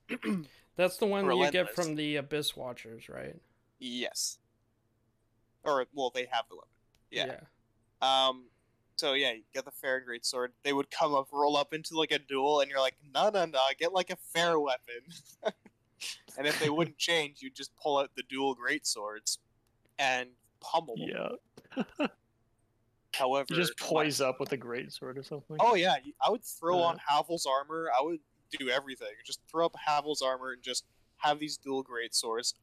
Speaker 1: that's the one you get from the Abyss Watchers, right?
Speaker 4: yes. Or well, they have the weapon. Yeah.
Speaker 1: Yeah.
Speaker 4: Um. So yeah, you get the Farron Great Sword. They would come up, roll up into like a duel, and you're like, no, no, no, get like a fair weapon. and if they wouldn't change, you'd just pull out the dual great swords and pummel them.
Speaker 2: Yeah.
Speaker 4: However,
Speaker 2: You just
Speaker 4: my-
Speaker 2: poise up with a great sword or something.
Speaker 4: Oh yeah, I would throw
Speaker 2: Yeah.
Speaker 4: on Havel's armor. I would do everything. Just throw up Havel's armor and just have these dual great swords.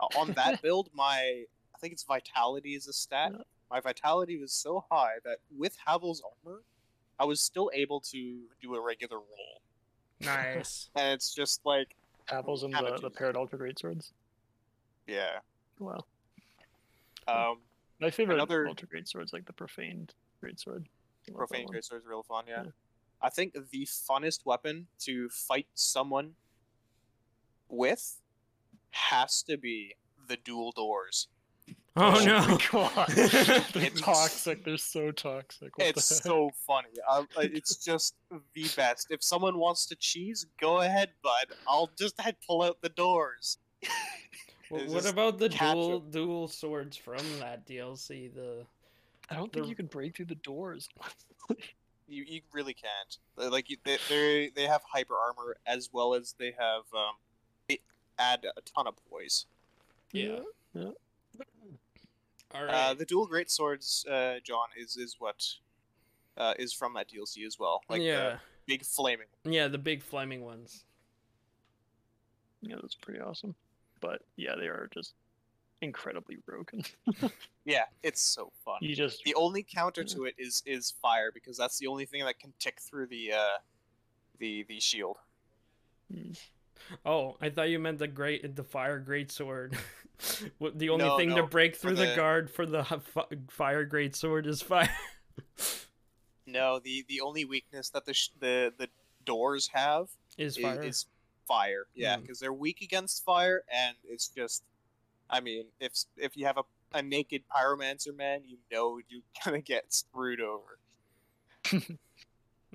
Speaker 4: Uh, on that build, my I think it's vitality is a stat. My vitality was so high that with Havel's armor, I was still able to do a regular roll.
Speaker 1: Nice.
Speaker 4: And it's just like,
Speaker 2: Apples and the, the
Speaker 4: just-
Speaker 2: paired ultra great swords.
Speaker 4: yeah.
Speaker 2: Wow.
Speaker 4: Um,
Speaker 2: My favorite
Speaker 4: Another-
Speaker 2: ultra great sword's like the profaned great sword. I love that
Speaker 4: profane great swords are real fun. Yeah.
Speaker 2: Yeah.
Speaker 4: I think the funnest weapon to fight someone with has to be the dual doors.
Speaker 1: Oh, oh
Speaker 2: my
Speaker 1: no.
Speaker 2: They're toxic. They're so toxic. What
Speaker 4: it's so funny. I, I- it's just the best. If someone wants to cheese, go ahead, bud. I'll just head pull out the doors.
Speaker 1: Wh-
Speaker 4: It's
Speaker 1: what about the
Speaker 4: catch
Speaker 1: dual
Speaker 4: 'em.
Speaker 1: dual swords from that DLC? The
Speaker 2: I don't think you can break through the doors.
Speaker 4: You you really can't. Like you- they they they have hyper armor as well as they have um they add a ton of poise.
Speaker 1: Yeah.
Speaker 2: Yeah.
Speaker 1: All right.
Speaker 4: Uh, the dual great swords, uh, John, is is what uh, is from that DLC as well. Like
Speaker 1: yeah.
Speaker 4: the big flaming.
Speaker 1: Yeah, the big flaming ones.
Speaker 2: Yeah, that's pretty awesome. But yeah, they are just incredibly broken.
Speaker 4: Yeah, it's so fun.
Speaker 2: You just
Speaker 4: The only counter
Speaker 2: Yeah.
Speaker 4: to it is is fire because that's the only thing that can tick through the uh, the the shield.
Speaker 2: Mm.
Speaker 1: Oh, I thought you meant the great, the fire great sword. The only
Speaker 4: No,
Speaker 1: thing to break through the...
Speaker 4: the-
Speaker 1: guard for the h- fire great sword is fire.
Speaker 4: No, the the only weakness that the sh- the the doors have
Speaker 1: is
Speaker 4: is
Speaker 1: fire.
Speaker 4: is fire. Yeah,
Speaker 1: Mm.
Speaker 4: because they're weak against fire, and it's just, I mean, if if you have a, a naked pyromancer man, you know you're gonna get screwed over.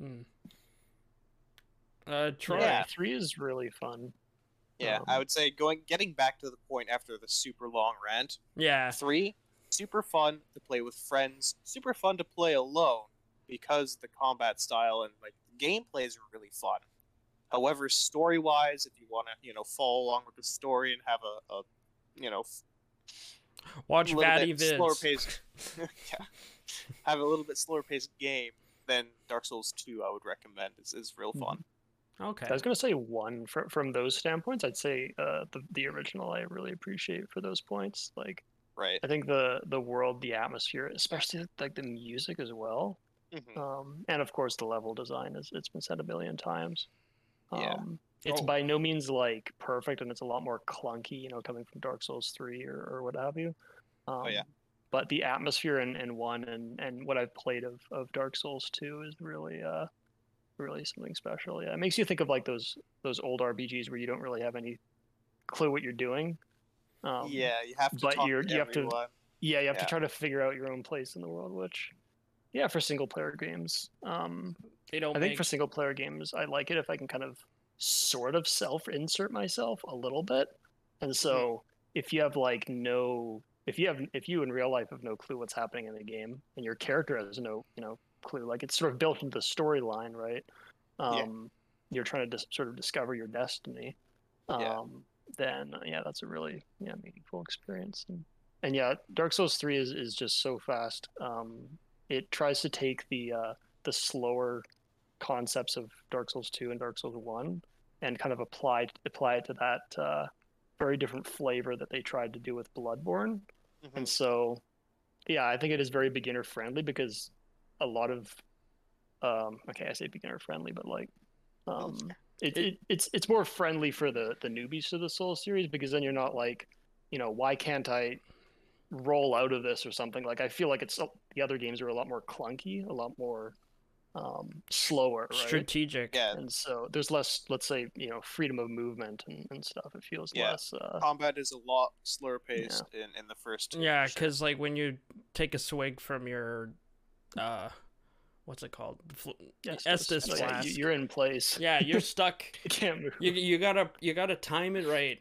Speaker 1: Mm. Uh, Troy.
Speaker 2: yeah, three is really fun.
Speaker 4: Yeah,
Speaker 2: Um,
Speaker 4: I would say going getting back to the point after the super long rant.
Speaker 1: Yeah.
Speaker 4: Three, super fun to play with friends, super fun to play alone because the combat style and like the gameplay is really fun. However, story wise, if you want to, you know, follow along with the story and have a, a you know,
Speaker 1: Watch
Speaker 4: a little
Speaker 1: Fatty
Speaker 4: bit slower
Speaker 1: vids.
Speaker 4: paced, yeah, have a little bit slower paced game, than Dark Souls Two I would recommend is, is real fun.
Speaker 1: Okay.
Speaker 2: I was gonna say one from from those standpoints. I'd say uh, the the original I really appreciate for those points. Like
Speaker 4: Right.
Speaker 2: I think the the world, the atmosphere, especially like the music as well,
Speaker 4: hmm
Speaker 2: um, and of course the level design. As it's been said a billion times.
Speaker 4: Yeah.
Speaker 2: It's
Speaker 1: Oh.
Speaker 2: by no means like perfect, and it's a lot more clunky. You know, coming from Dark Souls three or, or what have you. Um,
Speaker 4: yeah.
Speaker 2: But the atmosphere in, in one and, and what I've played of, of Dark Souls two is really uh really something special. Yeah, it makes you think of like those those old RPGs where you don't really have any clue what you're doing. Um,
Speaker 4: yeah, you have to
Speaker 2: but
Speaker 4: talk
Speaker 2: you're-
Speaker 4: to
Speaker 2: you have to- yeah, you have
Speaker 4: Yeah.
Speaker 2: to try to figure out your own place in the world, which, yeah, for single player games, um,
Speaker 1: They don't
Speaker 2: I think
Speaker 1: make
Speaker 2: for single player games, I like it if I can kind of sort of self insert myself a little bit. And so if you have like no, if you have, if you in real life have no clue what's happening in the game and your character has no, you know, clue, like it's sort of built into the storyline, right?
Speaker 4: Yeah.
Speaker 2: Um, You're trying to dis- sort of discover your destiny. Um,
Speaker 4: Yeah.
Speaker 2: Then uh, yeah, that's a really yeah meaningful experience. And, and yeah, Dark Souls three is, is just so fast. Um, it tries to take the uh, the slower concepts of Dark Souls 2 and Dark Souls 1 and kind of apply apply it to that uh, very different flavor that they tried to do with Bloodborne.
Speaker 4: Mhm.
Speaker 2: And so, yeah, I think it is very beginner friendly because a lot of, um, okay, I say beginner friendly, but like, um, it, it, it's it's more friendly for the the newbies to the Soul series because then you're not like, you know, why can't I roll out of this or something? Like I feel like it's the other games are a lot more clunky, a lot more um, slower, right?
Speaker 1: strategic.
Speaker 4: Yeah,
Speaker 2: and so there's less, let's say, you know, freedom of movement and, and stuff. It feels
Speaker 4: Yeah.
Speaker 2: less. Uh,
Speaker 4: combat is a lot slower paced in, in the first.
Speaker 1: Yeah, because like when you take a swig from your, uh, what's it called? The fl-
Speaker 2: Estus.
Speaker 1: Estus flask.
Speaker 2: you, you're in place.
Speaker 1: Yeah, you're stuck.
Speaker 2: You can't move.
Speaker 1: You you gotta you gotta time it right.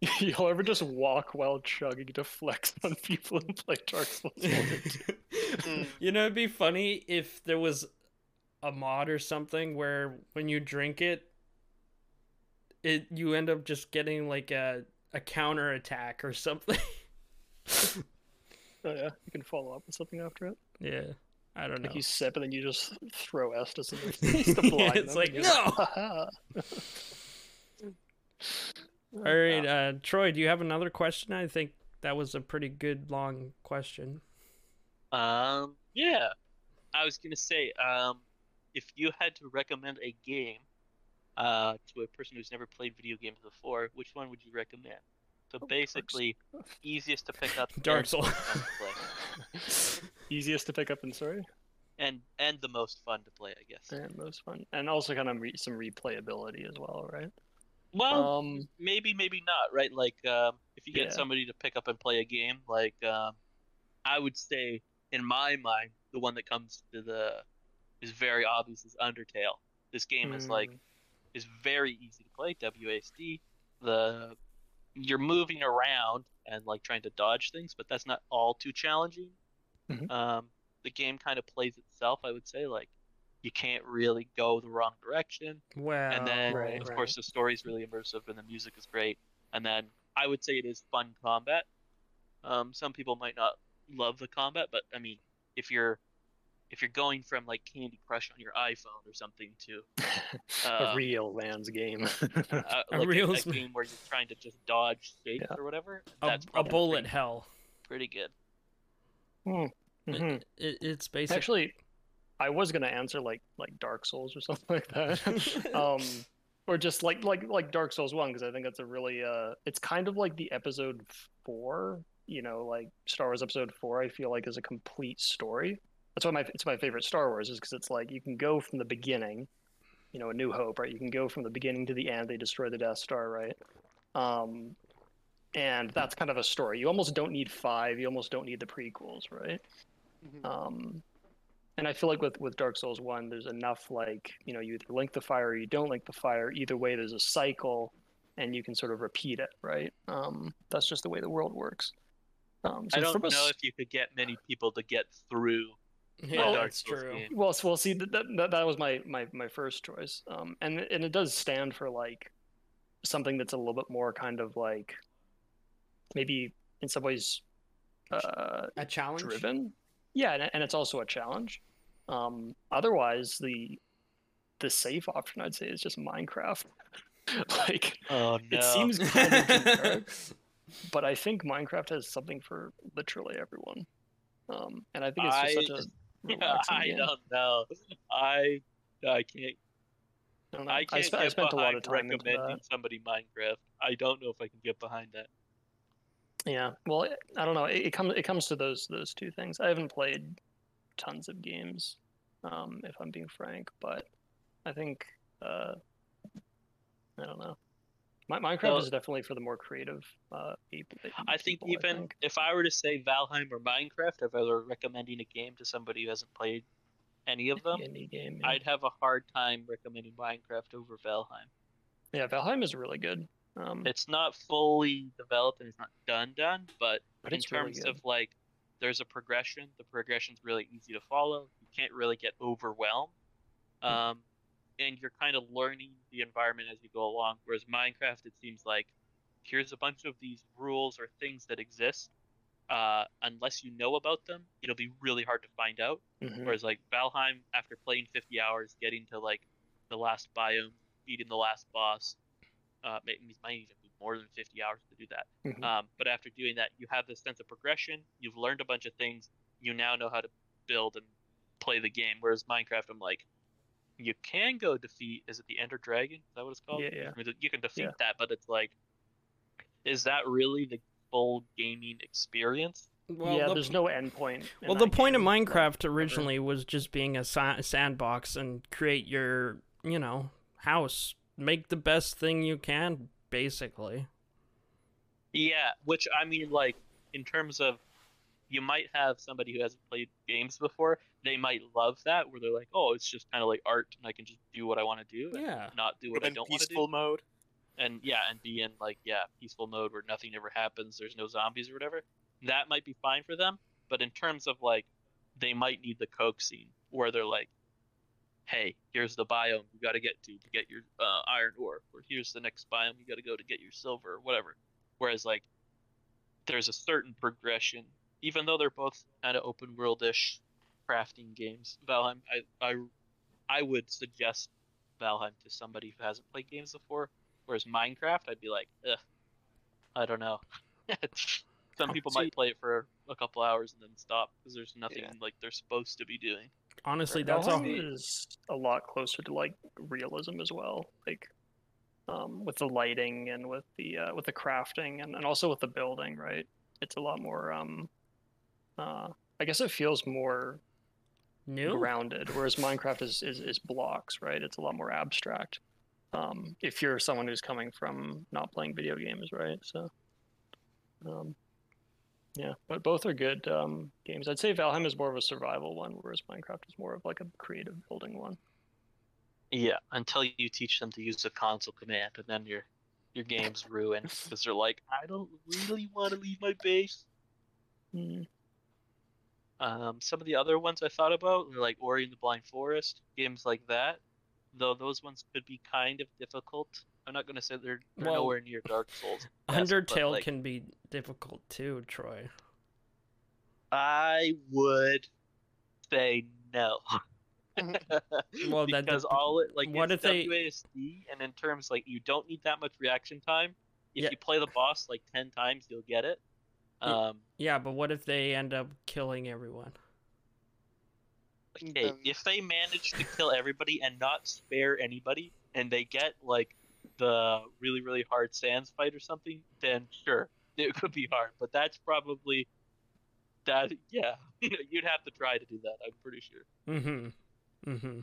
Speaker 2: You'll ever just walk while chugging to flex on people and play Dark Souls 2. Mm.
Speaker 1: you know, it'd be funny if there was a mod or something where when you drink it, it you end up just getting like a a counter attack or something.
Speaker 2: Oh yeah, you can follow up with something after it.
Speaker 1: yeah, I don't know.
Speaker 2: Like you sip and then you just throw Estus in their face to
Speaker 1: Yeah, it's
Speaker 2: them,
Speaker 1: like, "No!"
Speaker 2: "Ha-ha."
Speaker 1: All right, uh, Troy, do you have another question? I think that was a pretty good long question.
Speaker 3: Um, yeah. I was gonna say, um, if you had to recommend a game, uh, to a person who's never played video games before, which one would you recommend? So
Speaker 2: Dark
Speaker 3: basically, easiest to pick up,
Speaker 1: Dark Souls.
Speaker 3: most fun to play.
Speaker 2: Easiest to pick up and sorry,
Speaker 3: and and the most fun to play, I guess.
Speaker 2: and most fun, and also kind of re- some replayability as well, right?
Speaker 3: Well,
Speaker 2: Um,
Speaker 3: maybe, maybe not, right? Like, um, if you get
Speaker 2: Yeah.
Speaker 3: somebody to pick up and play a game, like, um, I would say, in my mind, the one that comes to the is very obvious is Undertale. This game is like
Speaker 2: mm,
Speaker 3: is very easy to play. WASD. The you're moving around and like trying to dodge things, but that's not all too challenging.
Speaker 2: Mhm.
Speaker 3: Um, the game kind of plays itself. I would say like you can't really go the wrong direction.
Speaker 1: Well,
Speaker 3: and then
Speaker 2: right,
Speaker 3: of
Speaker 2: right.
Speaker 3: course the story is really immersive and the music is great and then i would say it is fun combat um, some people might not love the combat but i mean if you're if you're going from like candy crush on your iphone or something to
Speaker 2: a
Speaker 3: uh,
Speaker 2: real lands game.
Speaker 3: uh,
Speaker 1: A
Speaker 3: like a,
Speaker 1: real
Speaker 3: a
Speaker 1: sm-
Speaker 3: game where you're trying to just dodge shapes
Speaker 2: Yeah.
Speaker 3: or whatever
Speaker 1: a,
Speaker 3: that's
Speaker 1: a
Speaker 3: probably
Speaker 1: bullet
Speaker 3: pretty,
Speaker 1: hell.
Speaker 3: pretty good
Speaker 2: Mhm.
Speaker 1: It, it, it's basically
Speaker 2: Actually, I was gonna answer like like Dark Souls or something like that. um or just like like like dark souls 1 because i think that's a really uh it's kind of like the episode 4 you know like star wars episode 4 i feel like is a complete story. That's why my it's my favorite star wars is because it's like you can go from the beginning you know a new hope right? You can go from the beginning to the end they destroy the death star right? Um and that's kind of a story. You almost don't need five you almost don't need the prequels right? Um and I feel like with with Dark Souls one, there's enough like you know you either link the fire or you don't link the fire. Either way, there's a cycle, and you can sort of repeat it, right? Um, that's just the way the world works. Um, so
Speaker 3: i don't
Speaker 2: from a
Speaker 3: know if you could get many people to get through
Speaker 1: yeah,
Speaker 2: Well,
Speaker 1: that's true.
Speaker 3: game.
Speaker 2: well, so we'll see. That, that that was my my my first choice, um, and and it does stand for like something that's a little bit more kind of like maybe in some ways uh,
Speaker 1: A challenge.
Speaker 2: driven. Yeah, and, and it's also a challenge. Um, otherwise, the the safe option I'd say is just Minecraft. like
Speaker 3: oh no
Speaker 2: it seems kind of generic, but I think Minecraft has something for literally everyone. Um, and I think it's just such a
Speaker 3: Yeah, I
Speaker 2: game.
Speaker 3: don't know. I I can't
Speaker 2: I, don't know.
Speaker 3: I can't
Speaker 2: spe-
Speaker 3: get
Speaker 2: I spent a lot
Speaker 3: behind
Speaker 2: of time
Speaker 3: recommending somebody Minecraft. I don't know if I can get behind that.
Speaker 2: Yeah, well, I don't know. It, it comes it comes to those those two things. I haven't played tons of games, um, if I'm being frank, but I think uh, I don't know. Mi- Minecraft
Speaker 3: Well-
Speaker 2: is definitely for the more creative. Uh, ape-
Speaker 3: I think
Speaker 2: people,
Speaker 3: even
Speaker 2: think.
Speaker 3: if I were to say Valheim or Minecraft, if I were recommending a game to somebody who hasn't played any of them,
Speaker 2: indie game. Yeah.
Speaker 3: I'd have a hard time recommending Minecraft over Valheim.
Speaker 2: yeah, Valheim is really good. Um,
Speaker 3: It's not fully developed and it's not done done, but
Speaker 2: but
Speaker 3: in
Speaker 2: really
Speaker 3: terms
Speaker 2: good.
Speaker 3: of like there's a progression the progression's really easy to follow you can't really get overwhelmed
Speaker 2: Hmm.
Speaker 3: um, and you're kind of learning the environment as you go along whereas minecraft it seems like here's a bunch of these rules or things that exist uh, unless you know about them it'll be really hard to find out
Speaker 2: Mhm.
Speaker 3: whereas like valheim after playing 50 hours getting to like the last biome beating the last boss uh, might even more than 50 hours to do that
Speaker 2: Mhm.
Speaker 3: um, but after doing that, you have this sense of progression. You've learned a bunch of things. You now know how to build and play the game. Whereas Minecraft, I'm like, you can go defeat. Is it the Ender Dragon? Is that what it's called?
Speaker 2: Yeah, yeah.
Speaker 3: You can- You can defeat
Speaker 2: Yeah.
Speaker 3: that, but it's like, is that really the full gaming experience?
Speaker 1: Well,
Speaker 2: yeah,
Speaker 1: the,
Speaker 2: there's no endpoint. in
Speaker 1: well, the
Speaker 2: that
Speaker 1: point of
Speaker 2: game, like,
Speaker 1: Minecraft
Speaker 2: ever.
Speaker 1: originally was just being a sa- sandbox and create your, you know, house. Make the best thing you can, basically.
Speaker 3: Yeah, which I mean, like, in terms of, you might have somebody who hasn't played games before. They might love that, where they're like, oh, it's just kind of like art, and I can just do what I want to do, and
Speaker 1: Yeah.
Speaker 3: not do what I
Speaker 4: in
Speaker 3: don't want to do.
Speaker 4: peaceful mode.
Speaker 3: and yeah, and be in like yeah, peaceful mode where nothing ever happens, there's no zombies or whatever. That might be fine for them, but in terms of like, they might need the coaxing where they're like, hey, here's the biome you got to get to to get your uh, iron ore, or here's the next biome you got to go to get your silver or whatever. Whereas like, there's a certain progression, even though they're both kind of open world-ish crafting games. Valheim, I I I would suggest Valheim to somebody who hasn't played games before. Whereas Minecraft, I'd be like, Ugh, I don't know. Some people
Speaker 4: See-
Speaker 3: might play it for a couple hours and then stop because there's nothing
Speaker 4: Yeah.
Speaker 3: like they're supposed to be doing.
Speaker 1: Honestly, that's all.
Speaker 2: Is a lot closer to like realism as well, like um, with the lighting and with the uh, with the crafting and, and also with the building. Right, it's a lot more. Um, uh, I guess it feels more
Speaker 1: New?
Speaker 2: grounded, whereas Minecraft is, is is blocks. Right, it's a lot more abstract. Um, if you're someone who's coming from not playing video games, right? So, um, yeah, but both are good um, games. I'd say Valheim is more of a survival one, whereas Minecraft is more of like a creative building one.
Speaker 3: Yeah, until you teach them to use the console command, and then your your game's ruined because they're like, I don't really want to leave my base.
Speaker 2: Mm.
Speaker 3: Um, some of the other ones I thought about were like Ori and the Blind Forest, games like that. Though those ones could be kind of difficult. I'm not gonna say they're, they're
Speaker 1: Well,
Speaker 3: nowhere near Dark Souls. best,
Speaker 1: Undertale
Speaker 3: like,
Speaker 1: can be difficult too, Troy.
Speaker 3: I would say no.
Speaker 1: Well,
Speaker 3: because all it like
Speaker 1: what if they-
Speaker 3: WASD, and in terms like you don't need that much reaction time. If
Speaker 1: Yeah.
Speaker 3: you play the boss like ten times, you'll get it.
Speaker 1: Yeah.
Speaker 3: Um,
Speaker 1: Yeah, but what if they end up killing everyone?
Speaker 3: okay, if they manage to kill everybody and not spare anybody, and they get like the really really hard Sans fight or something, then sure, it could be hard. But that's probably that. Yeah, you'd have to try to do that. I'm pretty sure.
Speaker 1: Mm-hmm. Mm-hmm.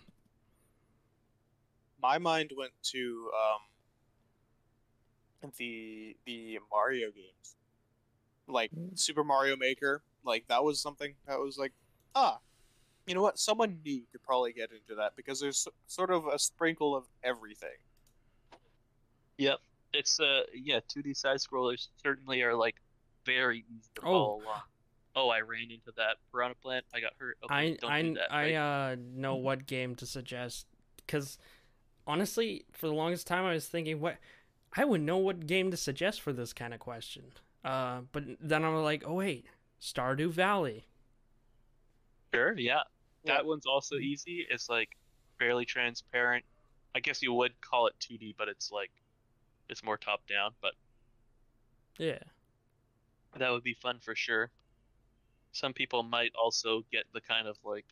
Speaker 4: My mind went to um the the Mario games, like
Speaker 2: Mm.
Speaker 4: Super Mario Maker. Like that was something that was like, ah, you know what? Someone new could probably get into that because there's sort of a sprinkle of everything.
Speaker 3: Yep, it's uh yeah, 2D side scrollers certainly are like very easy to
Speaker 1: Oh.
Speaker 3: follow along. Oh, I ran into that piranha plant. I got hurt. Okay,
Speaker 1: I I
Speaker 3: that.
Speaker 1: I
Speaker 3: right?
Speaker 1: uh know what game to suggest because honestly, for the longest time, I was thinking what I would know what game to suggest for this kind of question. Uh, but then I'm like, oh wait, Stardew Valley.
Speaker 3: Sure, yeah.
Speaker 4: Yeah.
Speaker 3: That one's also easy. It's like fairly transparent. I guess you would call it 2D, but it's like it's more top down. But
Speaker 1: Yeah.
Speaker 3: that would be fun for sure. Some people might also get the kind of like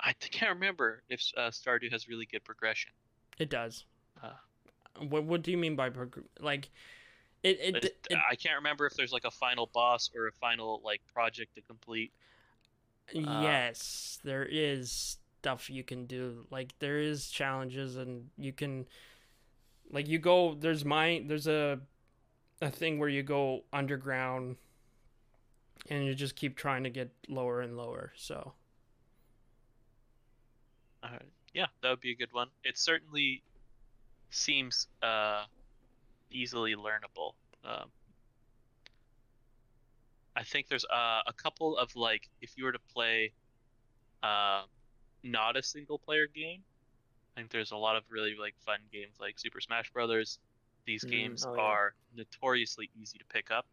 Speaker 3: I can't remember if uh, Stardew has really good progression.
Speaker 1: It does.
Speaker 3: Uh.
Speaker 1: what What do you mean by prog- like? It it, it,
Speaker 3: it- I can't remember if there's like a final boss or a final like project to complete. uh,
Speaker 1: yes, there is stuff you can do. Like there is challenges, and you can, like you go. There's mine. There's a, a thing where you go underground, and you just keep trying to get lower and lower. So
Speaker 3: Uh, yeah, that would be a good one. It certainly seems uh, easily learnable. Um, I think there's uh, a couple of like if you were to play uh, not a single player game, I think there's a lot of really like fun games like Super Smash Brothers. These
Speaker 2: Mm,
Speaker 3: games
Speaker 2: oh, yeah.
Speaker 3: are notoriously easy to pick up,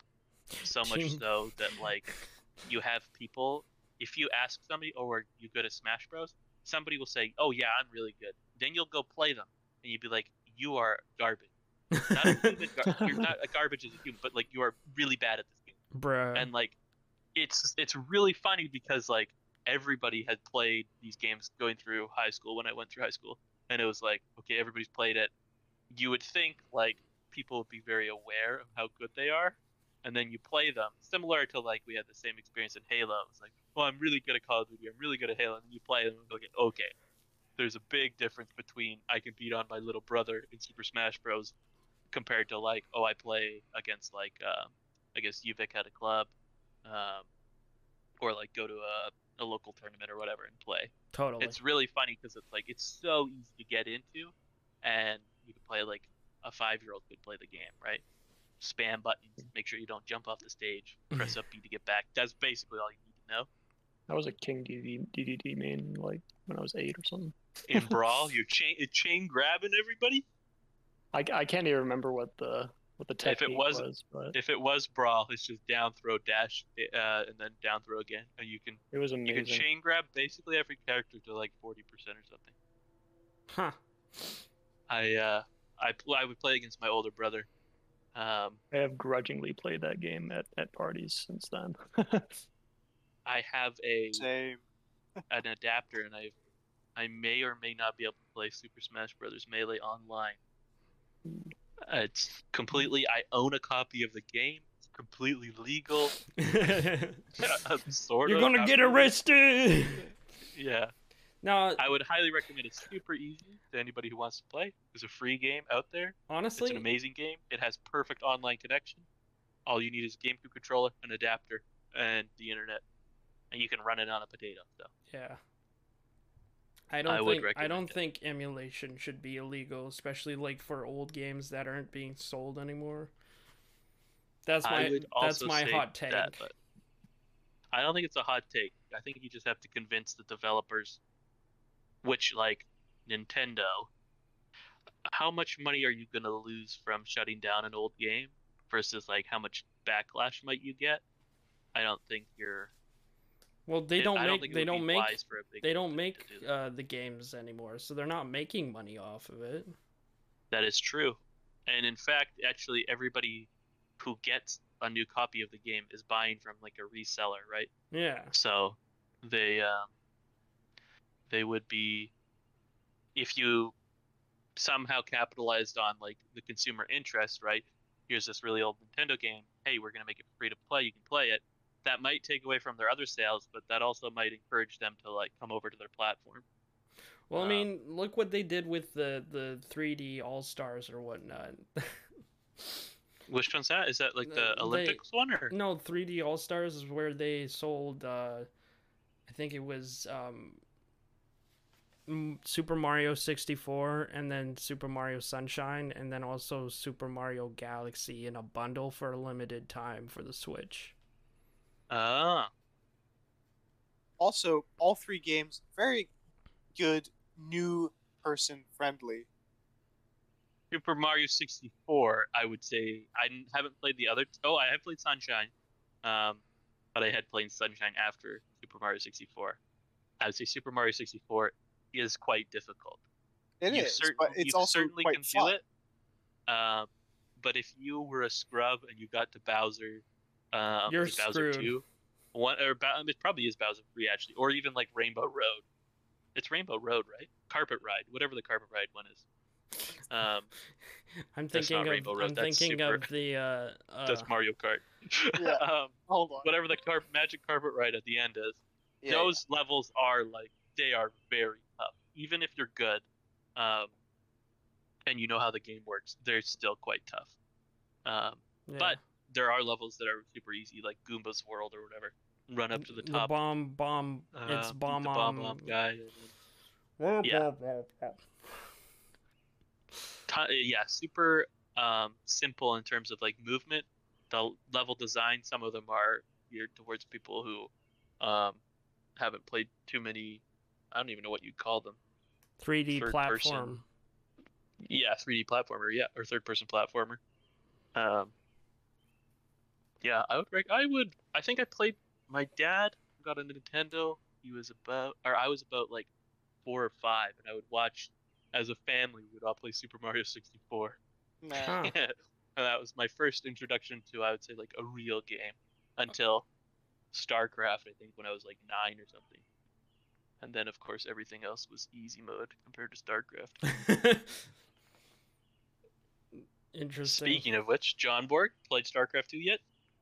Speaker 3: so much so that like you have people. If you ask somebody, "Oh, are you good at Smash Bros?" Somebody will say, "Oh yeah, I'm really good." Then you'll go play them, and you'd be like, "You are garbage. Not a human gar- you're not a garbage as a human, but like you are really bad at this game."
Speaker 1: bruh.
Speaker 3: and like it's it's really funny because like everybody had played these games going through high school when I went through high school and it was like okay everybody's played it. You would think like people would be very aware of how good they are and then you play them. Similar to like we had the same experience in Halo. It's like well I'm really good at Call of Duty. I'm really good at Halo. And you play them and go like okay there's a big difference between I can beat on my little brother in Super Smash Bros. compared to like oh I play against like um, I guess UVic had a club, um, or like go to a, a local tournament or whatever and play.
Speaker 1: totally.
Speaker 3: It's really funny because it's like it's so easy to get into, and you can play like a five year old could play the game, right? Spam buttons, make sure you don't jump off the stage, press up B to get back. That's basically all you need to know.
Speaker 2: I was a King DD, DDD main like when I was eight or something.
Speaker 3: In Brawl, you're chain chain grabbing everybody.
Speaker 2: I, I can't even remember what the what the
Speaker 3: If it was-
Speaker 2: was, but
Speaker 3: If it was Brawl, it's just down throw dash, uh, and then down throw again, and you can
Speaker 2: it was amazing.
Speaker 3: you can chain grab basically every character to like forty percent or something.
Speaker 1: huh.
Speaker 3: I uh I I would play against my older brother. Um,
Speaker 2: I have grudgingly played that game at, at parties since then.
Speaker 3: I have a
Speaker 4: Same.
Speaker 3: an adapter, and I I may or may not be able to play Super Smash Brothers Melee online. Uh, It's completely. I own a copy of the game. It's completely legal. Sort
Speaker 1: You're gonna get arrested.
Speaker 3: Yeah,
Speaker 1: Now
Speaker 3: I would highly recommend. It's super easy to anybody who wants to play. It's a free game out there.
Speaker 1: Honestly, it's
Speaker 3: an amazing game. It has perfect online connection. All you need is a GameCube controller, an adapter, and the internet, and you can run it on a potato. So
Speaker 1: yeah. I don't
Speaker 3: I
Speaker 1: think I don't
Speaker 3: it.
Speaker 1: think emulation should be illegal, especially like for old games that aren't being sold anymore. That's my that's my hot take.
Speaker 3: that, I don't think it's a hot take. I think you just have to convince the developers, which like Nintendo, how much money are you gonna lose from shutting down an old game versus like how much backlash might you get? I don't think you're.
Speaker 1: Well, they don't
Speaker 3: I don't
Speaker 1: make they don't make
Speaker 3: for a big
Speaker 1: they don't make
Speaker 3: do
Speaker 1: uh, the games anymore, so they're not making money off of it.
Speaker 3: That is true. And in fact, actually, everybody who gets a new copy of the game is buying from like a reseller, right?
Speaker 1: Yeah.
Speaker 3: So they um, they would be if you somehow capitalized on like the consumer interest, right? Here's this really old Nintendo game. Hey, we're gonna make it free to play. You can play it. That might take away from their other sales, but that also might encourage them to like come over to their platform.
Speaker 1: Well, I
Speaker 3: Um,
Speaker 1: mean, look what they did with the the 3D All Stars or whatnot.
Speaker 3: Which one's that? Is that like the
Speaker 1: they-
Speaker 3: Olympics one or?
Speaker 1: no, 3D All Stars is where they sold. Uh, I think it was um, Super Mario 64, and then Super Mario Sunshine, and then also Super Mario Galaxy in a bundle for a limited time for the Switch.
Speaker 3: Ah,
Speaker 4: Also, all three games very good, new person friendly.
Speaker 3: Super Mario 64, I would say I haven't played the other. Oh, I have played Sunshine, um, but I had played Sunshine after Super Mario 64. I would say Super Mario 64 is quite difficult.
Speaker 4: It
Speaker 3: you
Speaker 4: is,
Speaker 3: certain-
Speaker 4: but it's
Speaker 3: you
Speaker 4: also
Speaker 3: certainly
Speaker 4: quite
Speaker 3: can
Speaker 4: fun.
Speaker 3: do it. Um, but if you were a scrub and you got to Bowser, um,
Speaker 1: You're
Speaker 3: Bowser
Speaker 1: screwed.
Speaker 3: 2, one or Bow- it probably is Bowser 3 actually, or even like Rainbow Road. It's Rainbow Road, right? Carpet Ride, whatever the Carpet Ride one is. Um,
Speaker 1: I'm thinking of
Speaker 3: Rainbow Road,
Speaker 1: I'm
Speaker 3: that's
Speaker 1: thinking
Speaker 3: Super-
Speaker 1: of the uh, uh
Speaker 3: that's Mario Kart.
Speaker 4: Yeah.
Speaker 3: um,
Speaker 4: Hold on.
Speaker 3: whatever the car- magic carpet ride at the end is.
Speaker 4: Yeah,
Speaker 3: those levels are like they are very tough. Even if you're good, um, and you know how the game works, they're still quite tough. Um,
Speaker 1: yeah.
Speaker 3: but there are levels that are super easy, like Goomba's World or whatever. Run up to the top.
Speaker 1: bomb bomb it's
Speaker 3: uh,
Speaker 1: bomb
Speaker 3: the bomb bomb guy. Yeah. Ti- yeah, super um, simple in terms of like movement. The level design, some of them are geared towards people who um, haven't played too many. I don't even know what you'd call them.
Speaker 1: 3D
Speaker 3: third
Speaker 1: platform.
Speaker 3: person. Yeah, 3D platformer. Yeah, or third person platformer. Um, yeah, I would. Rec- I would. I think I played. My dad got a Nintendo. He was about, or I was about like four or five, and I would watch as a family. We would all play Super Mario 64.
Speaker 4: Nah.
Speaker 1: Huh.
Speaker 3: and that was my first introduction to, I would say, like a real game until StarCraft. I think when I was like nine or something. And then, of course, everything else was easy mode compared to StarCraft.
Speaker 1: Interesting.
Speaker 3: Speaking of which, John Borg played StarCraft 2 yet?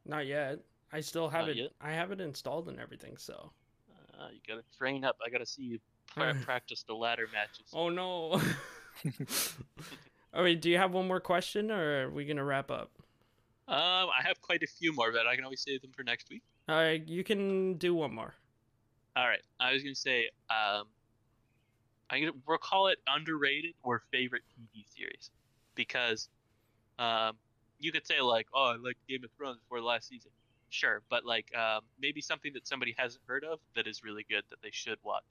Speaker 1: Not yet. I still have
Speaker 3: Not
Speaker 1: it.
Speaker 3: yet?
Speaker 1: I have it installed and everything. So.
Speaker 3: Uh, you gotta train up. I gotta see you practice the ladder matches.
Speaker 1: Oh no. All right. Do you have one more question, or are we gonna wrap up?
Speaker 3: Um, I have quite a few more, but I can always save them for next week.
Speaker 1: All right. You can do one more.
Speaker 3: All right. I was gonna say, um, I'm gonna we'll call it underrated or favorite TV series because, um, you could say like, oh, I like Game of Thrones before the last season. Sure, but like, um, maybe something that somebody hasn't heard of that is really good that they should watch.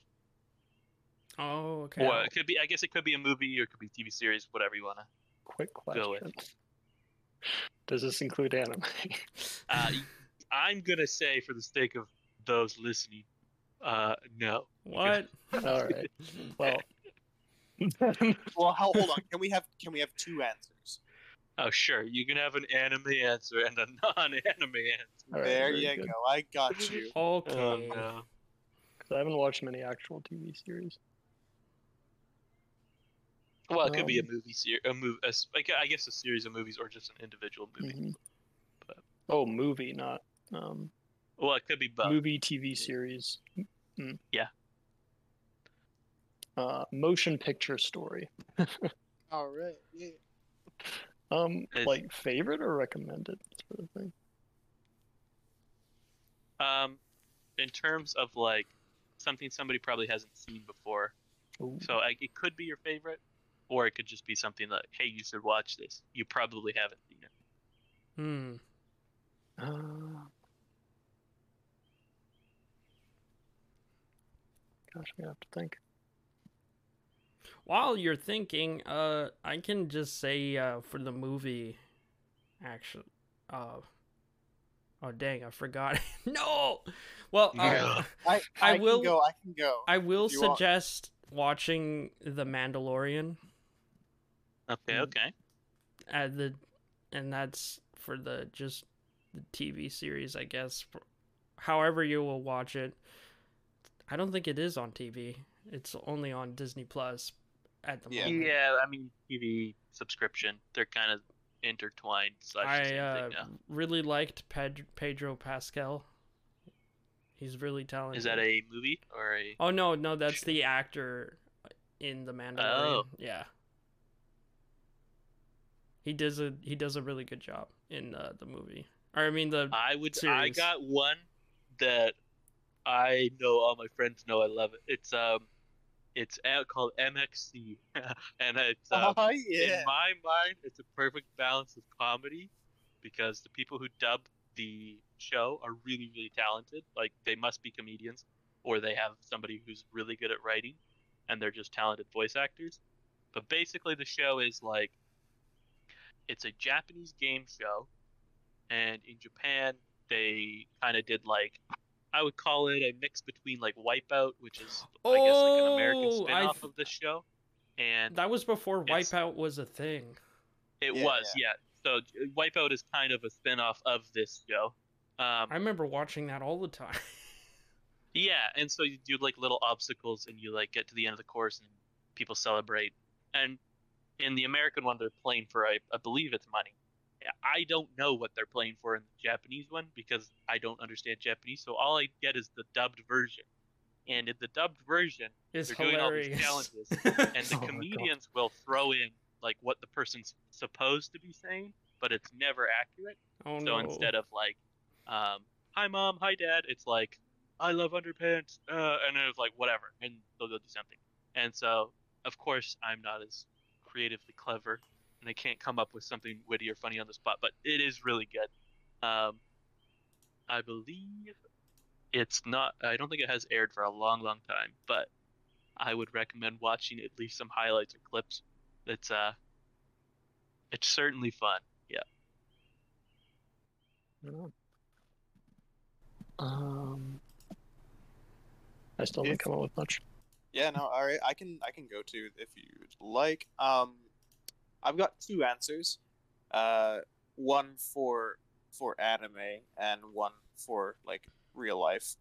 Speaker 1: Oh, okay.
Speaker 3: Or it could be, I guess it could be a movie or it could be a TV series, whatever you wanna.
Speaker 2: Quick
Speaker 3: Go with.
Speaker 2: question. Does this include anime?
Speaker 3: Uh, I'm gonna say for the sake of those listening, uh, no.
Speaker 1: What?
Speaker 2: All right. Well,
Speaker 4: Well, hold on. Can we have can we have two answers?
Speaker 3: Oh, sure. You can have an anime answer and a non-anime answer.
Speaker 2: All right,
Speaker 4: there you
Speaker 2: good.
Speaker 4: go. I got you.
Speaker 1: Okay.
Speaker 3: Oh no.
Speaker 2: 'Cause I haven't watched many actual TV series.
Speaker 3: Well, it could be a
Speaker 2: Um,
Speaker 3: movie series, a movie, a, s- like I guess a series of movies or just an individual movie.
Speaker 2: Mhm.
Speaker 3: But-
Speaker 2: Oh, movie, not um,
Speaker 3: Well, it could be both.
Speaker 2: movie TV series. Mm.
Speaker 3: Yeah.
Speaker 2: Uh, motion picture story.
Speaker 4: All right. Yeah.
Speaker 2: Um,
Speaker 3: it,
Speaker 2: like favorite or recommended sort of thing.
Speaker 3: Um, in terms of like something somebody probably hasn't seen before,
Speaker 2: Ooh.
Speaker 3: so like, it could be your favorite, or it could just be something like, hey, you should watch this. You probably haven't seen it.
Speaker 1: Hmm.
Speaker 2: Uh, gosh, we have to think.
Speaker 1: While you're thinking, uh, I can just say uh, for the movie, actually, uh, oh dang, I forgot. no, well, uh,
Speaker 3: Yeah.
Speaker 4: I,
Speaker 1: I
Speaker 4: I,
Speaker 1: will-
Speaker 4: can go. I can go.
Speaker 1: I will
Speaker 4: If you want.
Speaker 1: suggest watching The Mandalorian.
Speaker 3: Okay,
Speaker 1: Mm.
Speaker 3: okay.
Speaker 1: at the and that's for the just the TV series, I guess. For- However you will watch it. I don't think it is on TV. It's only on Disney Plus at the
Speaker 4: Yeah.
Speaker 1: moment.
Speaker 3: Yeah, I mean TV subscription. They're kind of intertwined. Slash
Speaker 1: I
Speaker 3: same
Speaker 1: uh,
Speaker 3: thing now.
Speaker 1: really liked Ped- Pedro Pascal. He's really talented.
Speaker 3: Is that a movie or a?
Speaker 1: Oh no, no, that's the actor in the Mandalorian.
Speaker 3: Oh.
Speaker 1: Yeah. He does a he does a really good job in uh, the movie. Or I mean the
Speaker 3: I would. I
Speaker 1: series.
Speaker 3: got one that I know all my friends know. I love it. It's um, it's called MXC, and it's um,
Speaker 4: oh
Speaker 3: in my mind, it's a perfect balance of comedy because the people who dub the show are really, really talented. Like they must be comedians, or they have somebody who's really good at writing, and they're just talented voice actors. But basically, the show is like it's a Japanese game show, and in Japan, they kind of did like I would call it a mix between like Wipeout, which is I guess like an American
Speaker 1: Oh, I
Speaker 3: spin-off
Speaker 1: th-
Speaker 3: of this show, and
Speaker 1: that was before
Speaker 3: It's-
Speaker 1: Wipeout was a thing.
Speaker 3: it
Speaker 4: Yeah,
Speaker 3: was, yeah. So uh, Wipeout is kind of a spin-off of this show. Um,
Speaker 1: I remember watching that all the time.
Speaker 3: yeah, and so you do like little obstacles, and you like get to the end of the course, and people celebrate. And in the American one, they're playing for, I, I believe it's money. I don't know what they're playing for in the Japanese one because I don't understand Japanese. So all I get is the dubbed version. And in the dubbed version,
Speaker 1: It's
Speaker 3: they're doing all these challenges, and the
Speaker 2: Oh
Speaker 3: comedians will throw in like what the person's supposed to be saying, but it's never accurate.
Speaker 1: oh
Speaker 3: So
Speaker 1: no.
Speaker 3: instead of like, um, "Hi mom, hi dad," it's like, "I love underpants," uh, and then it's like whatever, and they'll go do something. And so, of course, I'm not as creatively clever, and I can't come up with something witty or funny on the spot. But it is really good. Um, I believe it's not. I don't think it has aired for a long, long time, but I would recommend watching at least some highlights or clips. It's uh, it's certainly fun. Yeah.
Speaker 2: Yeah. Um, I still
Speaker 4: If-
Speaker 2: didn't come up with much.
Speaker 4: Yeah, no, all right. I can I can go to if you'd like. Um, I've got two answers. Uh, one for for anime and one for like real life.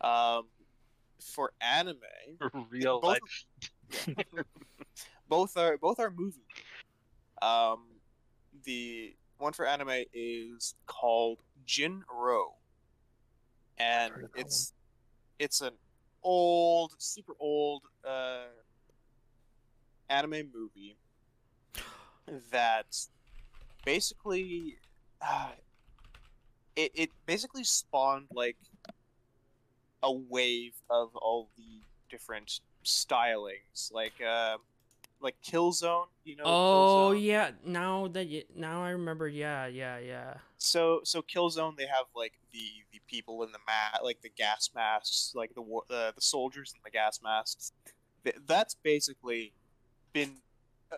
Speaker 4: Um, for anime,
Speaker 3: Real
Speaker 4: both-
Speaker 3: life.
Speaker 4: both are both are movie. Um, the one for anime is called Jin-Roh, and
Speaker 2: heard of that
Speaker 4: it's it's an old, super old uh, anime movie that basically uh, it it basically spawned like a wave of all the different stylings, like uh, like Killzone. You know.
Speaker 1: Oh
Speaker 4: Killzone?
Speaker 1: yeah, now that you, now I remember. Yeah, yeah, yeah.
Speaker 4: So so Killzone, they have like the the people in the mat, like the gas masks, like the war- uh, the soldiers in the gas masks. That's basically been,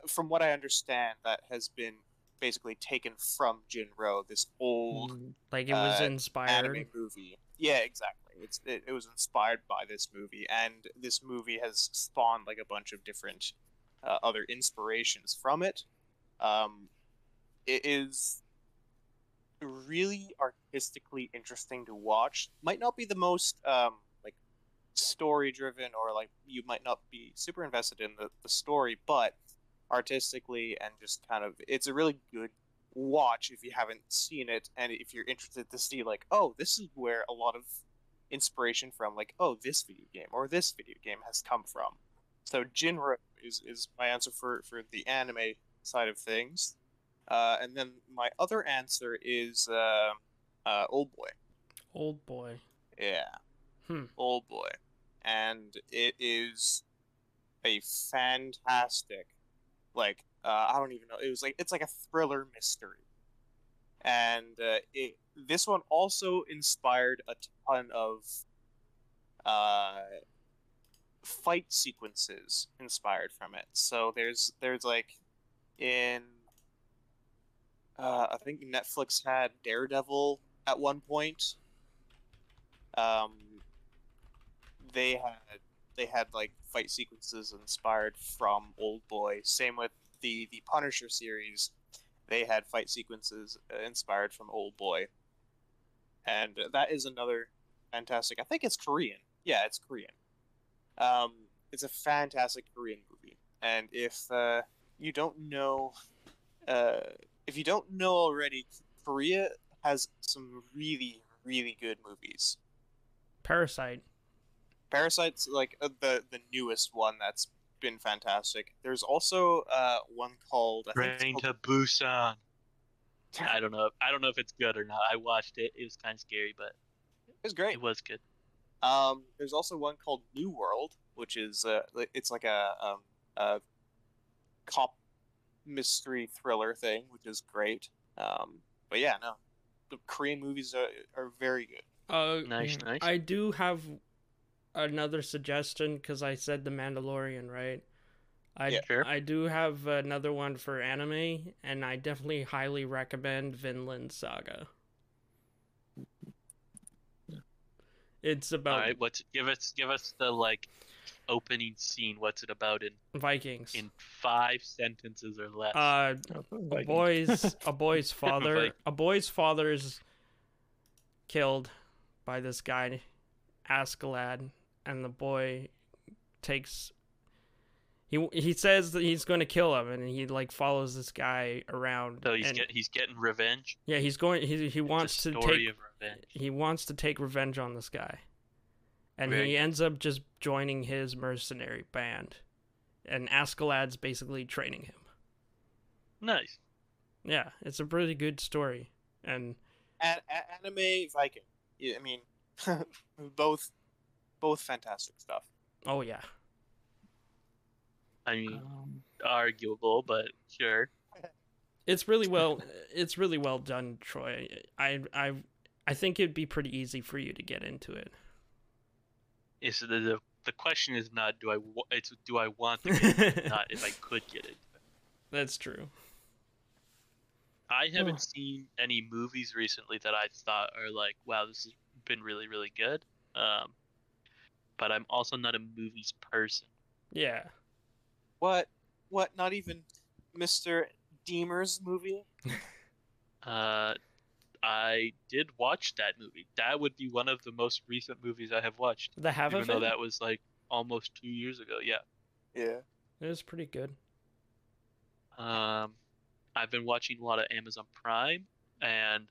Speaker 4: from what I understand, that has been basically taken from Jin-Roh, this old
Speaker 2: Mm,
Speaker 1: Like it was
Speaker 4: Uh,
Speaker 1: inspired.
Speaker 4: anime movie. Yeah, exactly. It's it, it was inspired by this movie, and this movie has spawned like a bunch of different uh, other inspirations from it. Um, it is really artistically interesting to watch. Might not be the most um, like story driven, or like you might not be super invested in the, the story, but artistically and just kind of it's a really good watch if you haven't seen it and if you're interested to see like oh this is where a lot of inspiration from like oh this video game or this video game has come from. So Jin-Roh is, is my answer for for the anime side of things. Uh, and then my other answer is uh, uh, old boy.
Speaker 1: Old boy.
Speaker 4: yeah.
Speaker 1: Hmm.
Speaker 4: old boy. And it is a fantastic like uh, I don't even know. It was like it's like a thriller mystery, and uh, it this one also inspired a ton of uh, fight sequences inspired from it. So there's there's like in uh, I think Netflix had Daredevil at one point. Um, they had they had like fight sequences inspired from Old Boy. Same with the the Punisher series. They had fight sequences uh, inspired from Old Boy. And that is another fantastic. I think it's Korean. Yeah, it's Korean. Um, it's a fantastic Korean movie. And if uh, you don't know, uh, if you don't know already, Korea has some really, really good movies.
Speaker 1: Parasite.
Speaker 4: Parasite's like uh, the the newest one that's been fantastic. There's also uh, one called I think called-
Speaker 3: to Busan. I don't know. I don't know if it's good or not. I watched it. It was kind of scary, but
Speaker 4: it was great.
Speaker 3: it was good.
Speaker 4: Um, there's also one called New World, which is uh, it's like a um, a cop mystery thriller thing, which is great. Um, but yeah, no, the Korean movies are, are very good.
Speaker 1: Uh,
Speaker 3: Nice, nice.
Speaker 1: I do have another suggestion because I said the Mandalorian, right? I
Speaker 4: Yeah.
Speaker 3: Sure.
Speaker 1: I do have another one for anime, and I definitely highly recommend Vinland Saga. It's about
Speaker 3: right, what's give us give us the like opening scene. What's it about in
Speaker 1: Vikings.
Speaker 3: in five sentences or less?
Speaker 1: uh, a boy's a boy's father
Speaker 3: Vikings.
Speaker 1: a boy's father is killed by this guy Askeladd and the boy takes he he says that he's going to kill him and he like follows this guy around
Speaker 3: so he's
Speaker 1: and,
Speaker 3: get, he's getting revenge.
Speaker 1: yeah he's going he he wants to take
Speaker 3: revenge.
Speaker 1: he wants to take revenge on this guy and
Speaker 3: Very
Speaker 1: he
Speaker 3: good.
Speaker 1: ends up just joining his mercenary band and Askeladd's basically training him
Speaker 3: Nice.
Speaker 1: Yeah, it's a pretty good story, and
Speaker 4: A- a- anime Viking. Yeah, I mean, both both fantastic stuff.
Speaker 1: oh yeah,
Speaker 3: I mean,
Speaker 2: Um,
Speaker 3: arguable, but sure.
Speaker 1: it's really well, it's really well done, Troy. I I I think it'd be pretty easy for you to get into it.
Speaker 3: Is the, the the question is not do I wa- it's do I want to get it,
Speaker 1: That's
Speaker 3: not if I could get it.
Speaker 1: That's true.
Speaker 3: I haven't
Speaker 2: Huh.
Speaker 3: seen any movies recently that I thought are like, wow, this has been really, really good. Um, but I'm also not a movies person.
Speaker 1: Yeah,
Speaker 4: What? What? Not even Mr. Deemer's movie?
Speaker 3: Uh, I did watch that movie. That would be one of the most recent movies I have watched,
Speaker 1: the half
Speaker 3: even though
Speaker 1: it,
Speaker 3: that was like almost two years ago. Yeah.
Speaker 4: Yeah.
Speaker 1: it was pretty good.
Speaker 3: Um, I've been watching a lot of Amazon Prime and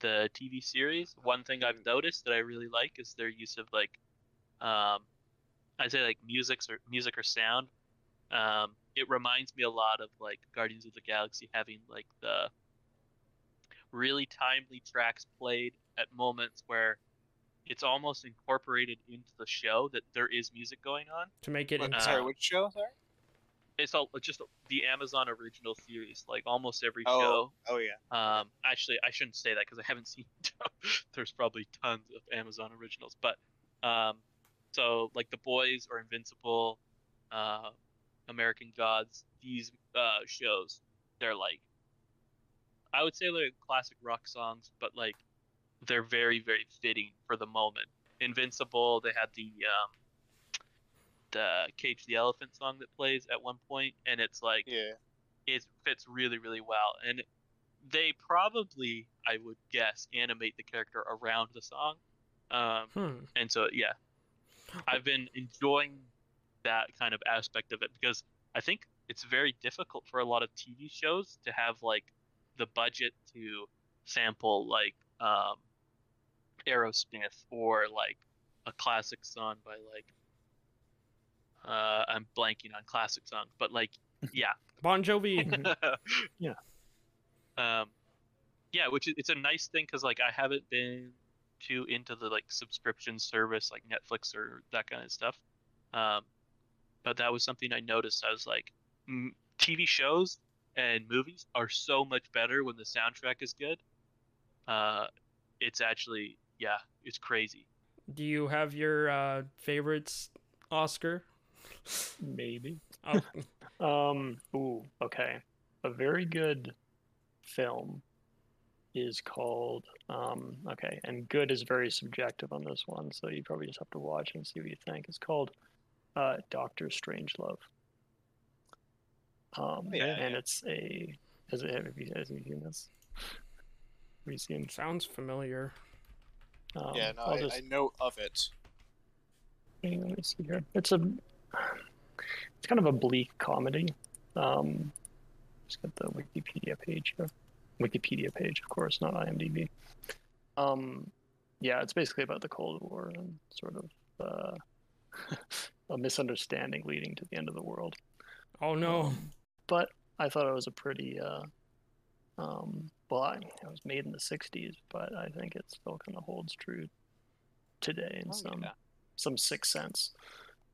Speaker 3: the TV series. One thing I've noticed that I really like is their use of like, um, I say like music or music or sound. Um, it reminds me a lot of like Guardians of the Galaxy having like the really timely tracks played at moments where it's almost incorporated into the show that there is music going on.
Speaker 1: To make it,
Speaker 4: What-
Speaker 1: in-
Speaker 3: Uh,
Speaker 4: sorry, which show? Sorry.
Speaker 3: It's all just the Amazon original series. Like almost every
Speaker 4: Oh.
Speaker 3: show
Speaker 4: Oh yeah.
Speaker 3: Um, actually, I shouldn't say that because I haven't seen. There's probably tons of Amazon originals, but um, so like The Boys or Invincible, uh, American Gods, these uh, shows, they're like, I would say they're classic rock songs, but like they're very very fitting for the moment. Invincible, they had the um, the Cage the Elephant song that plays at one point, and it's like
Speaker 4: Yeah.
Speaker 3: it fits really really well and they probably i would guess animate the character around the song um,
Speaker 1: hmm.
Speaker 3: and so yeah i've been enjoying that kind of aspect of it because i think it's very difficult for a lot of tv shows to have like the budget to sample like um, aerosmith or like a classic song by like uh, i'm blanking on classic songs but like yeah
Speaker 1: Bon Jovi.
Speaker 2: Yeah.
Speaker 3: Um, yeah, which is, it's a nice thing because like I haven't been too into the like subscription service like Netflix or that kind of stuff. Um, but that was something I noticed. I was like, mm, TV shows and movies are so much better when the soundtrack is good. Uh, it's actually yeah, it's crazy.
Speaker 1: Do you have your uh, favorites, Oscar?
Speaker 2: Maybe.
Speaker 1: Oh,
Speaker 2: Um. Ooh. Okay. A very good film is called. Um. Okay. And good is very subjective on this one, so you probably just have to watch and see what you think. It's called uh, Doctor Strangelove. Um.
Speaker 4: yeah,
Speaker 2: and
Speaker 4: yeah.
Speaker 2: it's a. Has it? Have you, have you seen this? Have you seen?
Speaker 1: sounds familiar.
Speaker 2: Um,
Speaker 4: yeah, no,
Speaker 2: I'll
Speaker 4: I,
Speaker 2: just-
Speaker 4: I know of it.
Speaker 2: Let me see here. It's a, it's kind of a bleak comedy. Um, just get the Wikipedia page here. Wikipedia page, of course, not IMDb. Um, yeah, it's basically about the Cold War and sort of uh, a misunderstanding leading to the end of the world.
Speaker 1: Oh no.
Speaker 2: Um, but I thought it was a pretty, uh, um, well, I mean, it was made in the '60s, but I think it still kind of holds true today in
Speaker 4: Oh,
Speaker 2: some
Speaker 4: yeah.
Speaker 2: some sixth sense.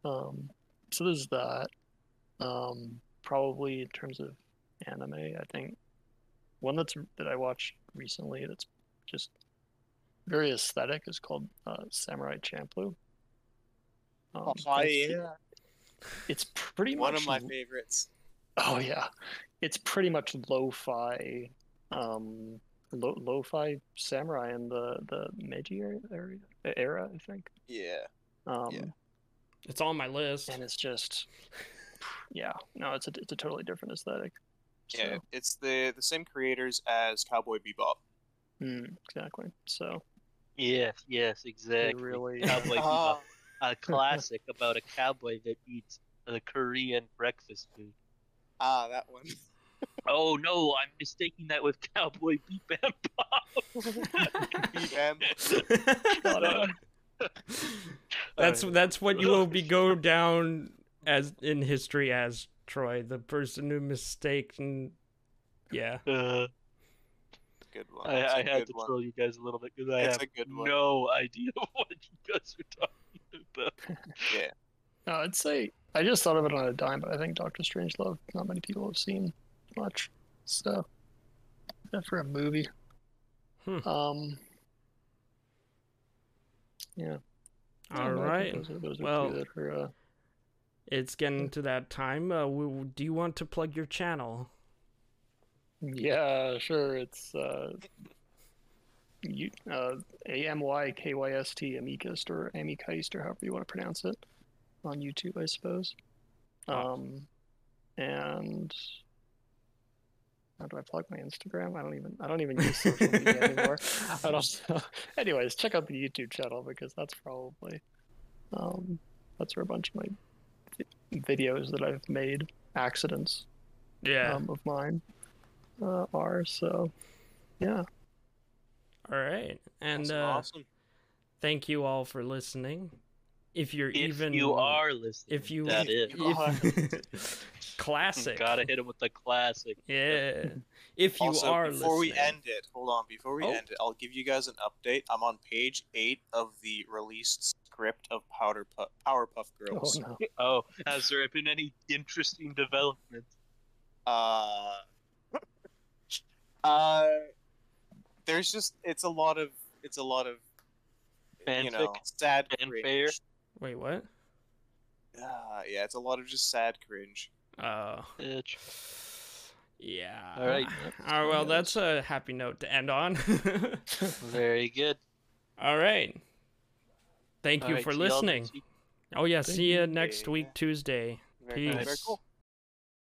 Speaker 2: Um, so there's that. Um, probably in terms of anime, I think one that's that I watched recently that's just very aesthetic is called uh, Samurai Champloo. Um,
Speaker 4: Oh,
Speaker 2: it's,
Speaker 4: yeah.
Speaker 2: it's pretty
Speaker 4: One
Speaker 2: much
Speaker 4: of my favorites.
Speaker 2: Oh yeah, it's pretty much lo-fi, um, lo- lo-fi samurai in the the Meiji area, area era, I think.
Speaker 4: Yeah.
Speaker 2: Um,
Speaker 4: Yeah.
Speaker 1: It's on my list.
Speaker 2: and it's just, yeah, no, it's a it's a totally different aesthetic.
Speaker 4: Yeah,
Speaker 2: So,
Speaker 4: it's the the same creators as Cowboy Bebop.
Speaker 2: mm, exactly. So
Speaker 3: Yes, yes,
Speaker 2: they
Speaker 3: exactly.
Speaker 2: really,
Speaker 3: Cowboy Bebop, a classic about a cowboy that eats the Korean breakfast food.
Speaker 4: ah, that one.
Speaker 3: Oh no, I'm mistaking that with Cowboy Bebop.
Speaker 4: Bebop.
Speaker 1: That's that's what you will be go down as in history as Troy, the person who mistaken. Yeah.
Speaker 3: Uh,
Speaker 4: Good one.
Speaker 3: I,
Speaker 4: That's a
Speaker 3: I had
Speaker 4: good
Speaker 3: to
Speaker 4: one.
Speaker 3: troll you guys a little bit because I
Speaker 4: It's
Speaker 3: have
Speaker 4: a good one.
Speaker 3: no idea what you guys are talking about.
Speaker 4: Yeah.
Speaker 2: no, I'd say I just thought of it on a dime, but I think Doctor Strangelove not many people have seen much. So yeah, for a movie.
Speaker 1: Hmm.
Speaker 2: Um. Yeah.
Speaker 1: All
Speaker 2: Yeah, no, I
Speaker 1: right.
Speaker 2: think Those are, those are
Speaker 1: Well-
Speaker 2: two that are, uh,
Speaker 1: It's getting to that time. Uh, w- do you want to plug your channel?
Speaker 2: yeah, sure. It's uh, you, uh, A M Y K Y S T Amicist or Amicist or however you want to pronounce it on YouTube, I suppose. Um, and how do I plug my Instagram? I don't even I don't even use social media anymore. I don't know. Anyways, check out the YouTube channel because that's probably um, that's where a bunch of my videos that I've made accidents
Speaker 1: Yeah.
Speaker 2: um, of mine uh, are. So, yeah.
Speaker 1: all right. And
Speaker 4: Awesome,
Speaker 1: uh,
Speaker 4: awesome.
Speaker 1: thank you all for listening. If you're even
Speaker 3: If
Speaker 1: even
Speaker 3: you are listening,
Speaker 1: if you
Speaker 3: that is.
Speaker 1: if- classic.
Speaker 3: Gotta hit him with the classic.
Speaker 1: Yeah. If you
Speaker 4: also,
Speaker 1: are
Speaker 4: before we end it, hold on. Before we
Speaker 1: Oh.
Speaker 4: end it, I'll give you guys an update. I'm on page eight of the released script of Powder Pu- Powerpuff
Speaker 2: Oh,
Speaker 4: Girls.
Speaker 2: no.
Speaker 3: Oh, has there been any interesting developments?
Speaker 4: Uh, uh, there's just it's a lot of it's a lot of you know sad
Speaker 3: Fanfare?
Speaker 4: cringe.
Speaker 1: Wait, what?
Speaker 4: Uh, yeah, it's a lot of just sad cringe.
Speaker 1: Oh.
Speaker 3: Bitch.
Speaker 1: Yeah.
Speaker 3: All right.
Speaker 1: All right, well, that's a happy note to end on.
Speaker 3: Very good.
Speaker 1: All right. Thank
Speaker 3: All
Speaker 1: you
Speaker 3: right,
Speaker 1: for listening. Oh yeah,
Speaker 2: Thank
Speaker 1: see you
Speaker 2: you.
Speaker 1: next week Tuesday.
Speaker 4: Very, very
Speaker 1: Peace.
Speaker 4: cool.